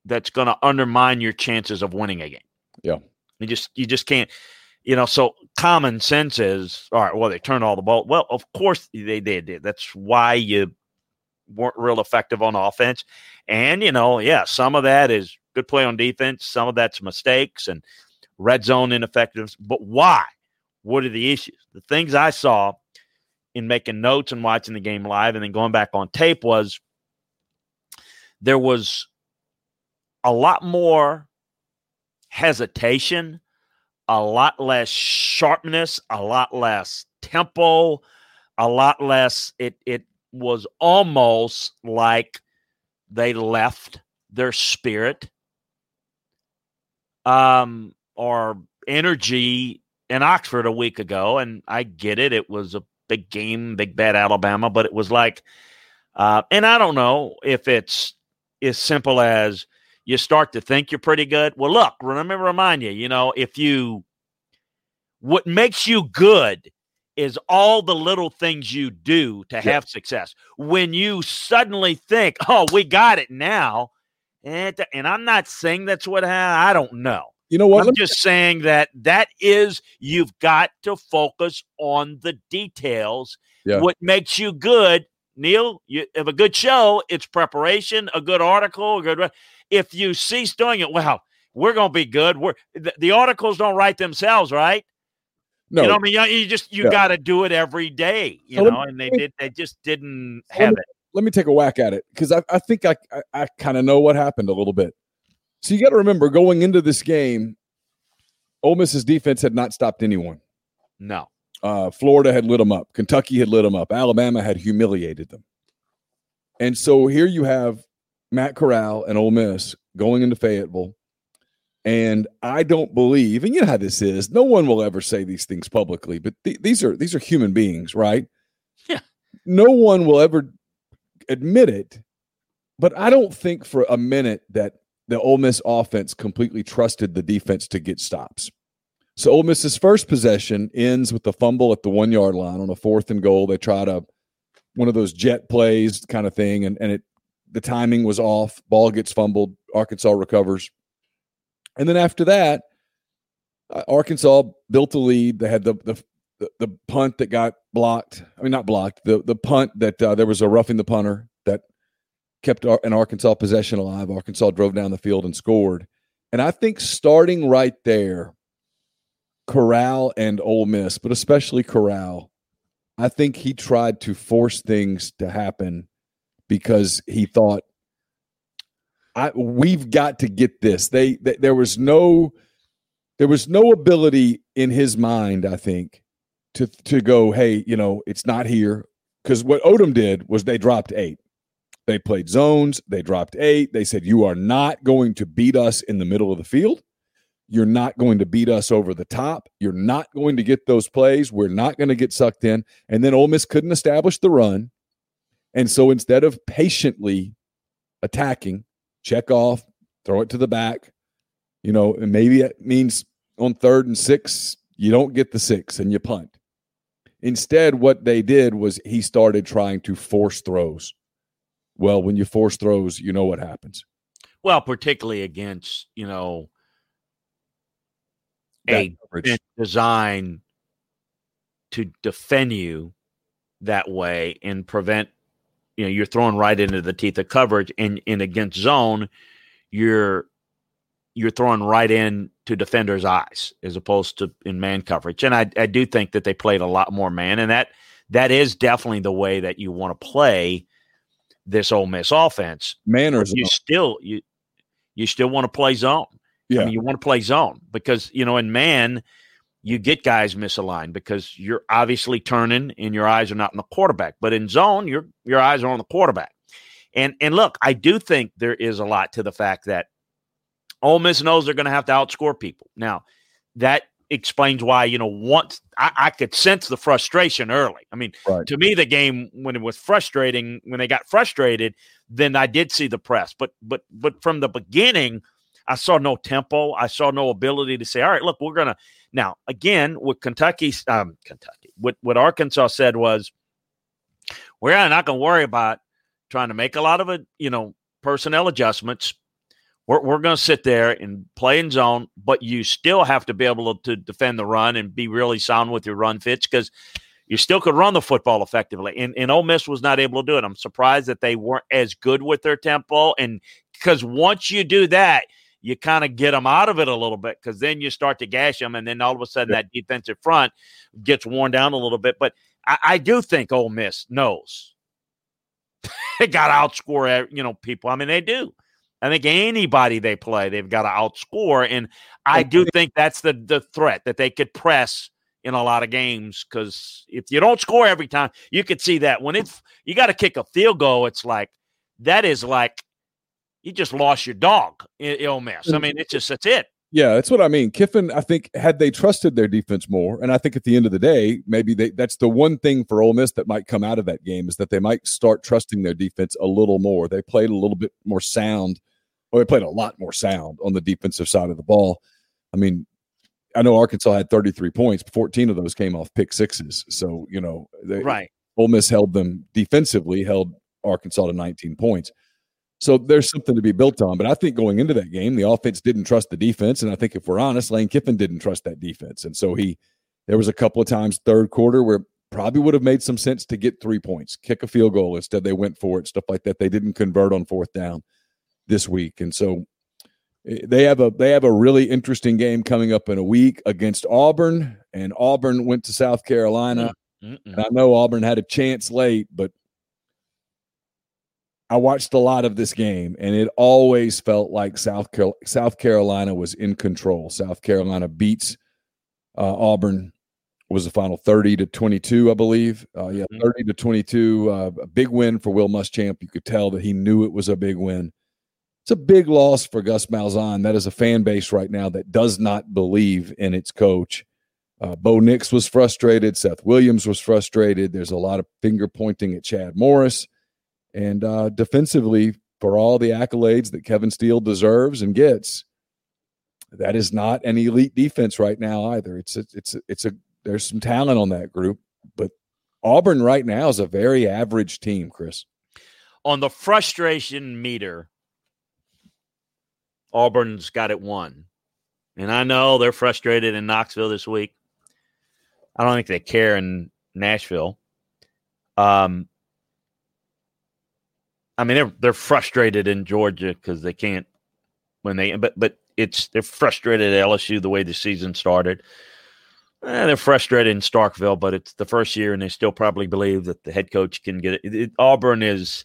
that's going to undermine your chances of winning a game. Yeah. You just you just can't you know, so common sense is all right, well, they turned all the ball. Well, of course they did. That's why you weren't real effective on offense. And, you know, yeah, some of that is good play on defense, some of that's mistakes and red zone ineffectiveness. But why? What are the issues? The things I saw in making notes and watching the game live and then going back on tape was there was a lot more hesitation, a lot less sharpness, a lot less tempo, a lot less it it was almost like they left their spirit um or energy in Oxford a week ago and I get it it was a big game big bad Alabama but it was like uh and I don't know if it's as simple as you start to think you're pretty good. Well, look, let me remind you, you know, if you, what makes you good is all the little things you do to have success. When you suddenly think, oh, we got it now, and, and I'm not saying that's what I don't know. You know what? I'm just saying that that is you've got to focus on the details. Yeah. What makes you good, Neil? You have a good show. It's preparation, a good article, a good if you cease doing it, well, we're going to be good. We're the, the, articles don't write themselves, right? No, you know, I mean, you, you just you yeah. got to do it every day, you So know, me- and they did. They just didn't let me- have it. let me take a whack at it because I, I think I, I, I kind of know what happened a little bit. So you got to remember going into this game, Ole Miss's defense had not stopped anyone. No, Uh, Florida had lit them up. Kentucky had lit them up. Alabama had humiliated them. And so here you have Matt Corral and Ole Miss going into Fayetteville. And I don't believe, and you know how this is. No one will ever say these things publicly, but th- these are these are human beings, right? Yeah. No one will ever admit it, but I don't think for a minute that the Ole Miss offense completely trusted the defense to get stops. So Ole Miss's first possession ends with the fumble at the one yard line on a fourth and goal. They try to one of those jet plays kind of thing, and and it the timing was off. Ball gets fumbled. Arkansas recovers, and then after that, uh, Arkansas built the lead. They had the the the, the punt that got blocked. I mean, not blocked. The the punt that uh, there was a roughing the punter that kept an Arkansas possession alive. Arkansas drove down the field and scored. And I think starting right there, Corral and Ole Miss, but especially Corral, I think he tried to force things to happen because he thought, I we've got to get this. They, they there was no there was no ability in his mind, I think, to to go, hey, you know, it's not here. Because what Odom did was they dropped eight. They played zones, they dropped eight. They said, You are not going to beat us in the middle of the field. You're not going to beat us over the top. You're not going to get those plays. We're not going to get sucked in. And then Ole Miss couldn't establish the run. And so instead of patiently attacking, check off, throw it to the back, you know, and maybe it means on third and six, you don't get the six and you punt. Instead, what they did was he started trying to force throws. Well, when you force throws, you know what happens. well, particularly against you know That a design to defend you that way and prevent you know you're throwing right into the teeth of coverage and in against zone you're you're throwing right in to defenders eyes as opposed to in man coverage and I, I do think that they played a lot more man and that that is definitely the way that you want to play this Ole Miss offense Manners. you still you you still want to play zone Yeah. I mean, you want to play zone because you know in man, you get guys misaligned because you're obviously turning and your eyes are not on the quarterback. But in zone, your your eyes are on the quarterback. And and look, I do think there is a lot to the fact that Ole Miss knows they're going to have to outscore people. Now, that explains why, you know, once I, I could sense the frustration early. I mean, Right. to me, the game when it was frustrating, when they got frustrated, then I did see the press. But but but from the beginning, I saw no tempo. I saw no ability to say, all right, look, we're gonna now again what Kentucky, um, Kentucky, what what Arkansas said was, we're not gonna worry about trying to make a lot of it, you know, personnel adjustments. We're, we're going to sit there and play in zone, but you still have to be able to defend the run and be really sound with your run fits because you still could run the football effectively. And, and Ole Miss was not able to do it. I'm surprised that they weren't as good with their tempo. And because once you do that, you kind of get them out of it a little bit because then you start to gash them. And then all of a sudden, that defensive front gets worn down a little bit. But I, I do think Ole Miss knows they got to outscore, you know, people. I mean, they do. I think anybody they play, they've got to outscore. And I do think that's the the threat that they could press in a lot of games because if you don't score every time, you could see that when it's you got to kick a field goal, it's like that is like you just lost your dog in Ole Miss. I mm. mean, it's just that's it. Yeah, that's what I mean. Kiffin, I think, had they trusted their defense more, and I think at the end of the day, maybe they, that's the one thing for Ole Miss that might come out of that game is that they might start trusting their defense a little more. They played a little bit more sound, or they played a lot more sound on the defensive side of the ball. I mean, I know Arkansas had 33 points, 14 of those came off pick sixes. So, you know, they, Right. Ole Miss held them defensively, held Arkansas to 19 points. So there's something to be built on. But I think going into that game, the offense didn't trust the defense. And I think if we're honest, Lane Kiffin didn't trust that defense. And so he, there was a couple of times third quarter where probably would have made some sense to get three points, kick a field goal. Instead, they went for it, stuff like that. They didn't convert on fourth down this week. And so eh, they have a they have a really interesting game coming up in a week against Auburn. And Auburn went to South Carolina. Mm-mm. And I know Auburn had a chance late, but I watched a lot of this game, and it always felt like South Carol- South Carolina was in control. South Carolina beats uh, Auburn. Was the final thirty to twenty two, I believe. Uh, yeah, Mhm. thirty to twenty two. Uh, a big win for Will Muschamp. You could tell that he knew it was a big win. It's a big loss for Gus Malzahn. That is a fan base right now that does not believe in its coach. Uh, Bo Nix was frustrated. Seth Williams was frustrated. There's a lot of finger pointing at Chad Morris. And uh, defensively, for all the accolades that Kevin Steele deserves and gets, that is not an elite defense right now either. It's a, it's a, it's a there's some talent on that group, but Auburn right now is a very average team. Chris, on the frustration meter, Auburn's got it won. And I know they're frustrated in Knoxville this week. I don't think they care in Nashville. Um, I mean, they're they're frustrated in Georgia because they can't when they but but it's they're frustrated at LSU the way the season started. Eh, they're frustrated in Starkville, but it's the first year, and they still probably believe that the head coach can get it. It- it- Auburn is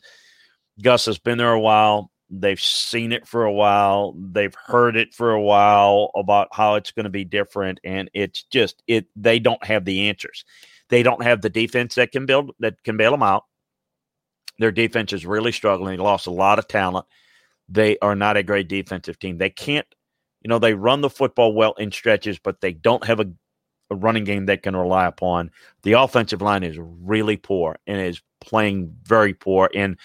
Gus has been there a while. They've seen it for a while. They've heard it for a while about how it's going to be different, and it's just it. They don't have the answers. They don't have the defense that can build that can bail them out. Their defense is really struggling. They lost a lot of talent. They are not a great defensive team. They can't, you know, they run the football well in stretches, but they don't have a, a running game they can rely upon. The offensive line is really poor and is playing very poor. And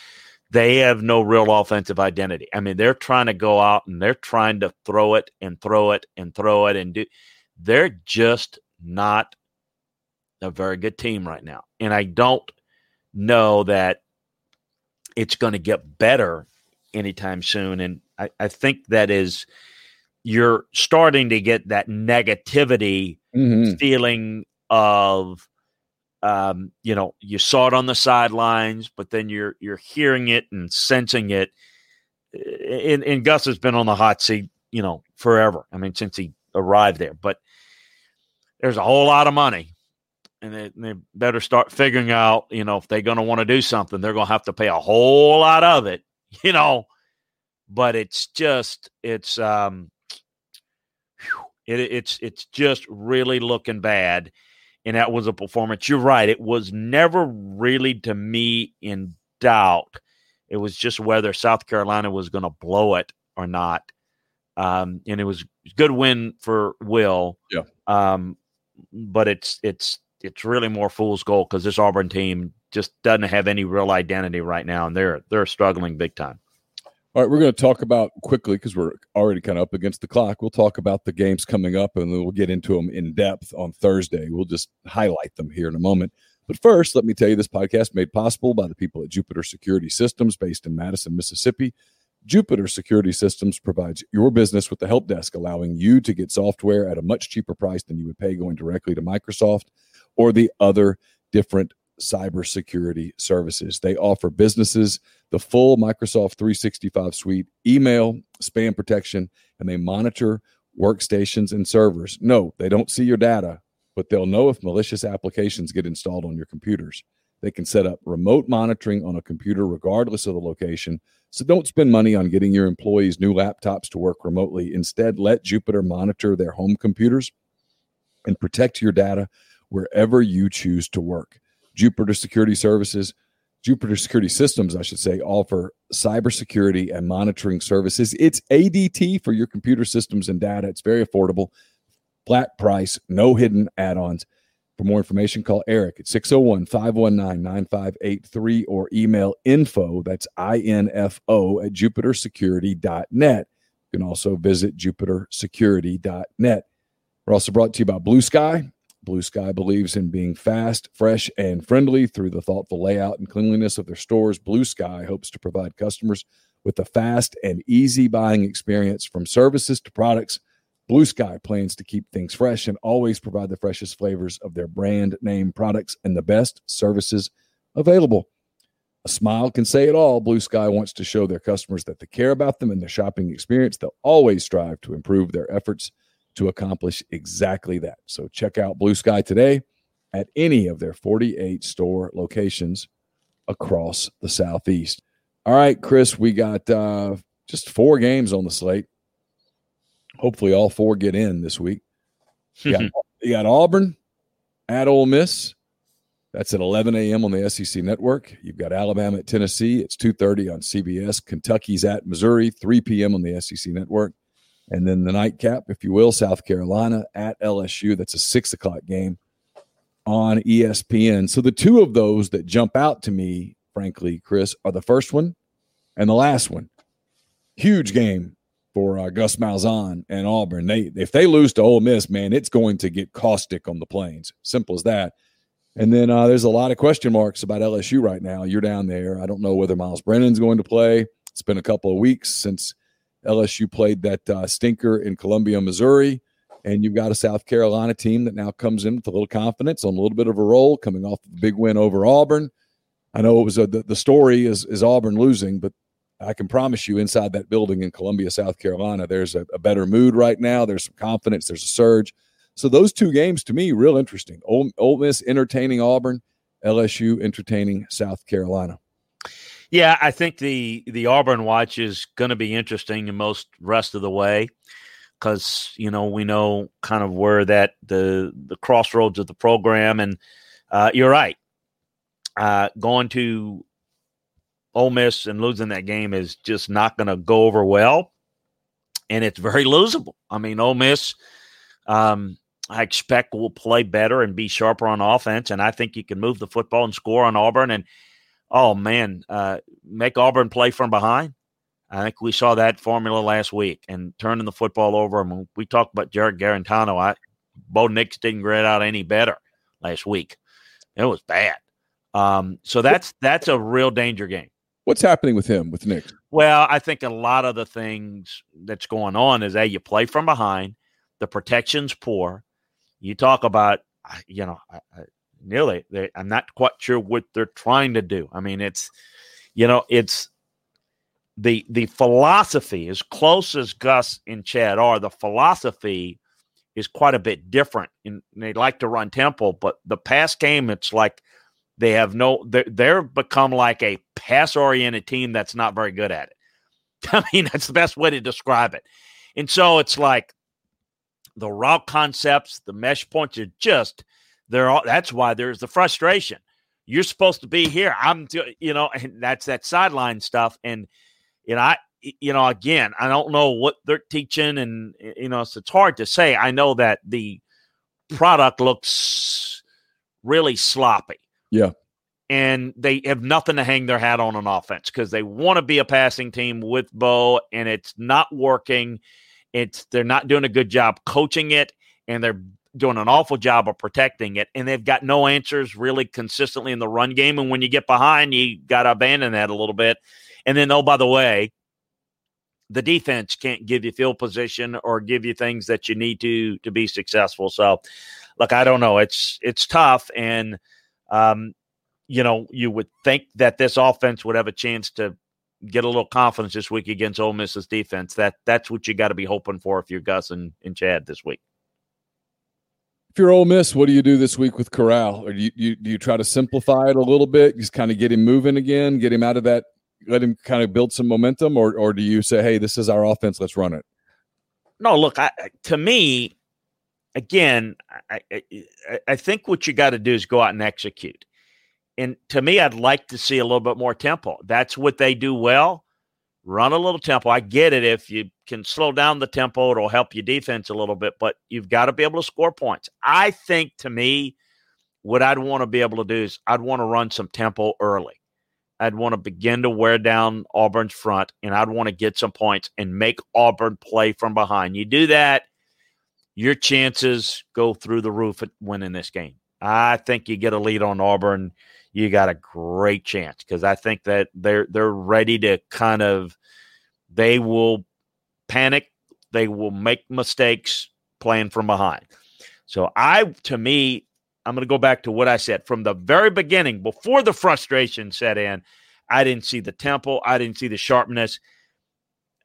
they have no real offensive identity. I mean, they're trying to go out and they're trying to throw it and throw it and throw it and do. They're just not a very good team right now. And I don't know that it's going to get better anytime soon. And I, I think that is you're starting to get that negativity feeling of um, you know, you saw it on the sidelines, but then you're you're hearing it and sensing it. And, and Gus has been on the hot seat, you know, forever. I mean, since he arrived there. But there's a whole lot of money, and they, they better start figuring out, you know, if they're going to want to do something, they're going to have to pay a whole lot of it, you know. But it's just, it's, um, it, it's, it's just really looking bad and that was a performance. You're right. It was never really to me in doubt. It was just whether South Carolina was going to blow it or not. um, and it was good win for Will. Yeah. Um, but it's it's it's really more fool's gold because this Auburn team just doesn't have any real identity right now, and they're they're struggling big time. All right, we're going to talk about quickly because we're already kind of up against the clock. We'll talk about the games coming up and then we'll get into them in depth on Thursday. We'll just highlight them here in a moment. But first, let me tell you this podcast made possible by the people at Jupiter Security Systems based in Madison, Mississippi. Jupiter Security Systems provides your business with the help desk, allowing you to get software at a much cheaper price than you would pay going directly to Microsoft or the other different cybersecurity services. They offer businesses the full Microsoft 365 suite, email, spam protection, and they monitor workstations and servers. No, they don't see your data, but they'll know if malicious applications get installed on your computers. They can set up remote monitoring on a computer regardless of the location. So don't spend money on getting your employees new laptops to work remotely. Instead, let Jupiter monitor their home computers and protect your data wherever you choose to work. Jupiter Security Services, Jupiter Security Systems, I should say, offer cybersecurity and monitoring services. It's ADT for your computer systems and data. It's very affordable, flat price, no hidden add ons. For more information, call Eric at 601 519 9583 or email info, that's info at jupitersecurity.net. You can also visit jupitersecurity.net. We're also brought to you by Blue Sky. Blue Sky believes in being fast, fresh, and friendly through the thoughtful layout and cleanliness of their stores. Blue Sky hopes to provide customers with a fast and easy buying experience from services to products. Blue Sky plans to keep things fresh and always provide the freshest flavors of their brand name products and the best services available. A smile can say it all. Blue Sky wants to show their customers that they care about them and their shopping experience. They'll always strive to improve their efforts to accomplish exactly that. So check out Blue Sky today at any of their 48 store locations across the Southeast. All right, Chris, we got uh, just four games on the slate. Hopefully, all four get in this week. You got, you got Auburn at Ole Miss. That's at 11 a.m. on the SEC network. You've got Alabama at Tennessee. It's 2.30 on CBS. Kentucky's at Missouri, 3 p.m. on the SEC network. And then the nightcap, if you will, South Carolina at LSU. That's a 6 o'clock game on ESPN. So the two of those that jump out to me, frankly, Chris, are the first one and the last one. Huge game for uh, Gus Malzahn and Auburn. They if they lose to Ole Miss, man, it's going to get caustic on the plains. Simple as that. And then uh, there's a lot of question marks about LSU right now. You're down there. I don't know whether Myles Brennan's going to play. It's been a couple of weeks since LSU played that uh, stinker in Columbia, Missouri. And you've got a South Carolina team that now comes in with a little confidence on a little bit of a roll, coming off a big win over Auburn. I know it was a, the, the story is, is Auburn losing, but I can promise you inside that building in Columbia, South Carolina, there's a, a, better mood right now. There's some confidence. There's a surge. So those two games to me, real interesting. Ole, Ole Miss entertaining Auburn, LSU entertaining South Carolina. Yeah, I think the the Auburn watch is going to be interesting the most rest of the way because you know we know kind of where that the the crossroads of the program, and uh, you're right. Uh, going to Ole Miss and losing that game is just not going to go over well, and it's very losable. I mean, Ole Miss, um, I expect will play better and be sharper on offense, and I think you can move the football and score on Auburn. And oh man, uh, make Auburn play from behind. I think we saw that formula last week and turning the football over. I mean, we talked about Jarrett Guarantano. I Bo Nix didn't get out any better last week. It was bad. Um, so that's that's a real danger game. What's happening with him, with Nick? Well, I think a lot of the things that's going on is a you play from behind, the protection's poor. You talk about, you know, I, nearly. They, I'm not quite sure what they're trying to do. I mean, it's, you know, it's the the philosophy as close as Gus and Chad are. The philosophy is quite a bit different. And they like to run tempo, but the pass game, it's like they have no, they're, they're become like a pass oriented team that's not very good at it. I mean, that's the best way to describe it. And so it's like the route concepts, the mesh points are just, they're all, that's why there's the frustration. You're supposed to be here. I'm, you know, and that's that sideline stuff. And, you know, I, you know, again, I don't know what they're teaching, and you know, it's, it's hard to say. I know that the product looks really sloppy. Yeah. And they have nothing to hang their hat on on offense because they want to be a passing team with Bo, and it's not working. It's they're not doing a good job coaching it, and they're doing an awful job of protecting it. And they've got no answers really consistently in the run game. And when you get behind, you got to abandon that a little bit. And then, oh, by the way, the defense can't give you field position or give you things that you need to to be successful. So, look, I don't know. It's it's tough, and um, you know, you would think that this offense would have a chance to get a little confidence this week against Ole Miss's defense. That that's what you got to be hoping for if you're Gus and, and Chad this week. If you're Ole Miss, what do you do this week with Corral? Or do you, you do you try to simplify it a little bit, just kind of get him moving again, get him out of that let him kind of build some momentum, or or do you say, hey, this is our offense, let's run it? No, look, I, to me, again, I, I, I think what you got to do is go out and execute. And to me, I'd like to see a little bit more tempo. That's what they do well. Run a little tempo. I get it. If you can slow down the tempo, it'll help your defense a little bit, but you've got to be able to score points. I think to me, what I'd want to be able to do is I'd want to run some tempo early. I'd want to begin to wear down Auburn's front, and I'd want to get some points and make Auburn play from behind. You do that, your chances go through the roof at winning this game. I think you get a lead on Auburn, you got a great chance because I think that they're they're ready to kind of they will panic, they will make mistakes playing from behind. So I to me, I'm going to go back to what I said from the very beginning, before the frustration set in. I didn't see the tempo. I didn't see the sharpness.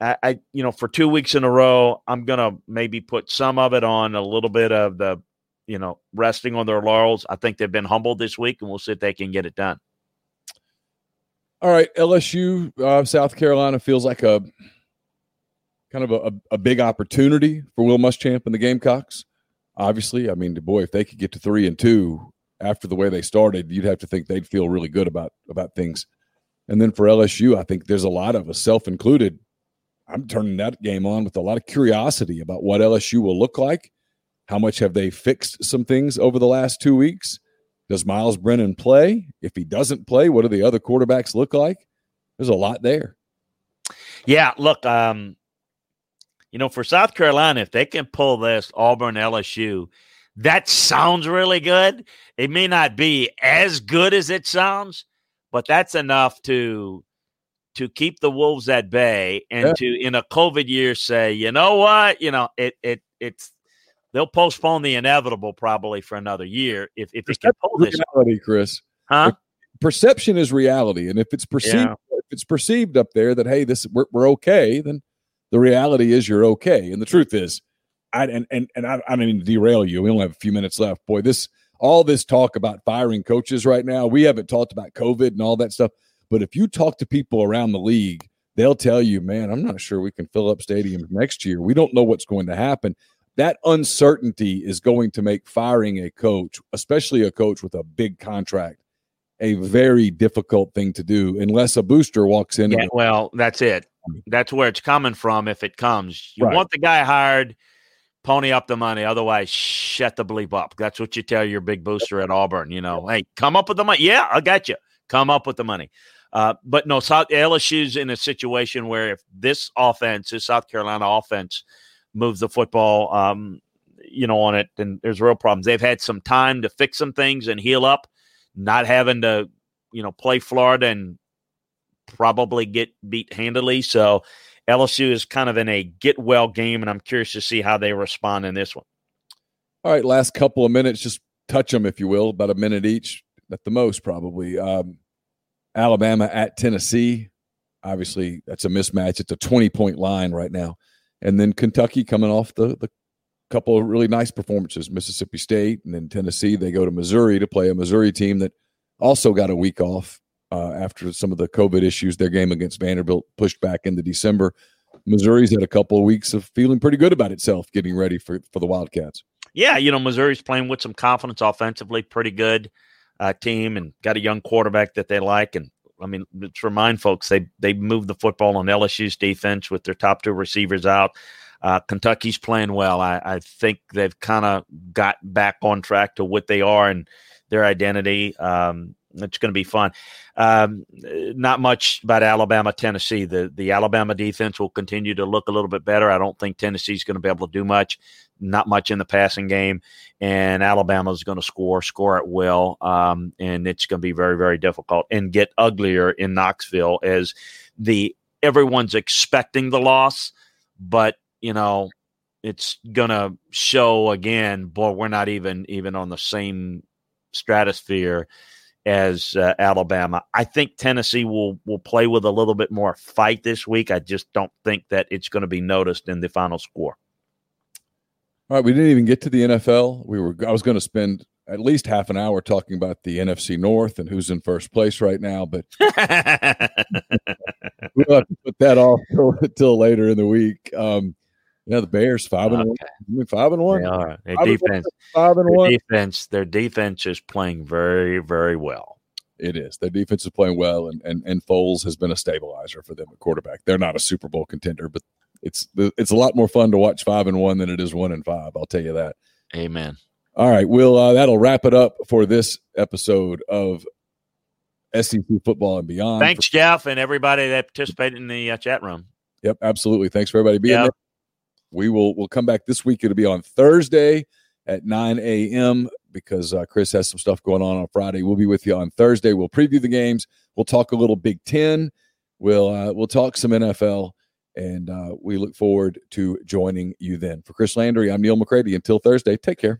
I, I, you know, for two weeks in a row, I'm going to maybe put some of it on a little bit of the, you know, resting on their laurels. I think they've been humbled this week, and we'll see if they can get it done. All right, LSU, uh, South Carolina feels like a kind of a, a big opportunity for Will Muschamp and the Gamecocks obviously, I mean, boy, if they could get to three and two after the way they started, you'd have to think they'd feel really good about about things. And then for LSU, I think there's a lot of us, self included. I'm turning that game on with a lot of curiosity about what LSU will look like. How much have they fixed some things over the last two weeks? Does Myles Brennan play? If he doesn't play, what do the other quarterbacks look like? There's a lot there. Yeah, look, um, you know, for South Carolina, if they can pull this Auburn LSU, that sounds really good. It may not be as good as it sounds, but that's enough to to keep the wolves at bay and yeah. to in a COVID year say, you know what, you know, it it it's they'll postpone the inevitable probably for another year if if it can pull this. Reality, Chris. Huh? Perception is reality, and if it's perceived, yeah. if it's perceived up there that hey, this we're, we're okay, then the reality is you're okay. And the truth is, I and and, and I, I don't mean to derail you. We only have a few minutes left. Boy, this all this talk about firing coaches right now. We haven't talked about COVID and all that stuff. But if you talk to people around the league, they'll tell you, man, I'm not sure we can fill up stadiums next year. We don't know what's going to happen. That uncertainty is going to make firing a coach, especially a coach with a big contract, a very difficult thing to do unless a booster walks in. Yeah, well, that's it. That's where it's coming from if it comes. You right. want the guy hired, pony up the money. Otherwise, shut the bleep up. That's what you tell your big booster at Auburn. You know, hey, come up with the money. Yeah, I got you. Come up with the money. Uh, but no, South, LSU's in a situation where if this offense, this South Carolina offense, moves the football, um, you know, on it, and there's real problems. They've had some time to fix some things and heal up, not having to, you know, play Florida and probably get beat handily. So LSU is kind of in a get well game, and I'm curious to see how they respond in this one. All right, last couple of minutes, just touch them, if you will, about a minute each at the most, probably. Um, Alabama at Tennessee. Obviously, that's a mismatch. It's a 20 point line right now. And then Kentucky coming off the, the couple of really nice performances Mississippi State and then Tennessee. They go to Missouri to play a Missouri team that also got a week off uh, after some of the COVID issues. Their game against Vanderbilt pushed back into December. Missouri's had a couple of weeks of feeling pretty good about itself, getting ready for for the Wildcats. Yeah, you know Missouri's playing with some confidence offensively, pretty good uh, team, and got a young quarterback that they like. And I mean, let's remind folks they they moved the football on LSU's defense with their top two receivers out. Uh, Kentucky's playing well. I, I think they've kind of got back on track to what they are and their identity. Um, it's going to be fun. Um, not much about Alabama, Tennessee. The the Alabama defense will continue to look a little bit better. I don't think Tennessee's going to be able to do much. Not much in the passing game, and Alabama's going to score, score at will, um, and it's going to be very, very difficult and get uglier in Knoxville as the everyone's expecting the loss, but you know it's going to show again. Boy, we're not even even on the same stratosphere as uh, Alabama. I think Tennessee will will play with a little bit more fight this week. I just don't think that it's going to be noticed in the final score. All right, we didn't even get to the NFL. We were I was going to spend at least half an hour talking about the NFC North and who's in first place right now, but we'll have to put that off till, till later in the week. Um, you know, the Bears five and okay. one. Five and one. They are. Their five defense. five and their one. Defense. Their defense is playing very, very well. It is. Their defense is playing well, and and and Foles has been a stabilizer for them at quarterback. They're not a Super Bowl contender, but it's it's a lot more fun to watch five and one than it is one and five. I'll tell you that. Amen. All right, Will. Uh, that'll wrap it up for this episode of SEC football and beyond. Thanks, Jeff, and everybody that participated in the uh, chat room. Yep, absolutely. Thanks for everybody being yep. there we will we'll come back this week. It'll be on Thursday at 9 a.m. because uh, Chris has some stuff going on on Friday. We'll be with you on Thursday. We'll preview the games. We'll talk a little Big Ten. We'll uh, we'll talk some NFL, and uh, we look forward to joining you then. For Chris Landry, I'm Neil McCready. Until Thursday, take care.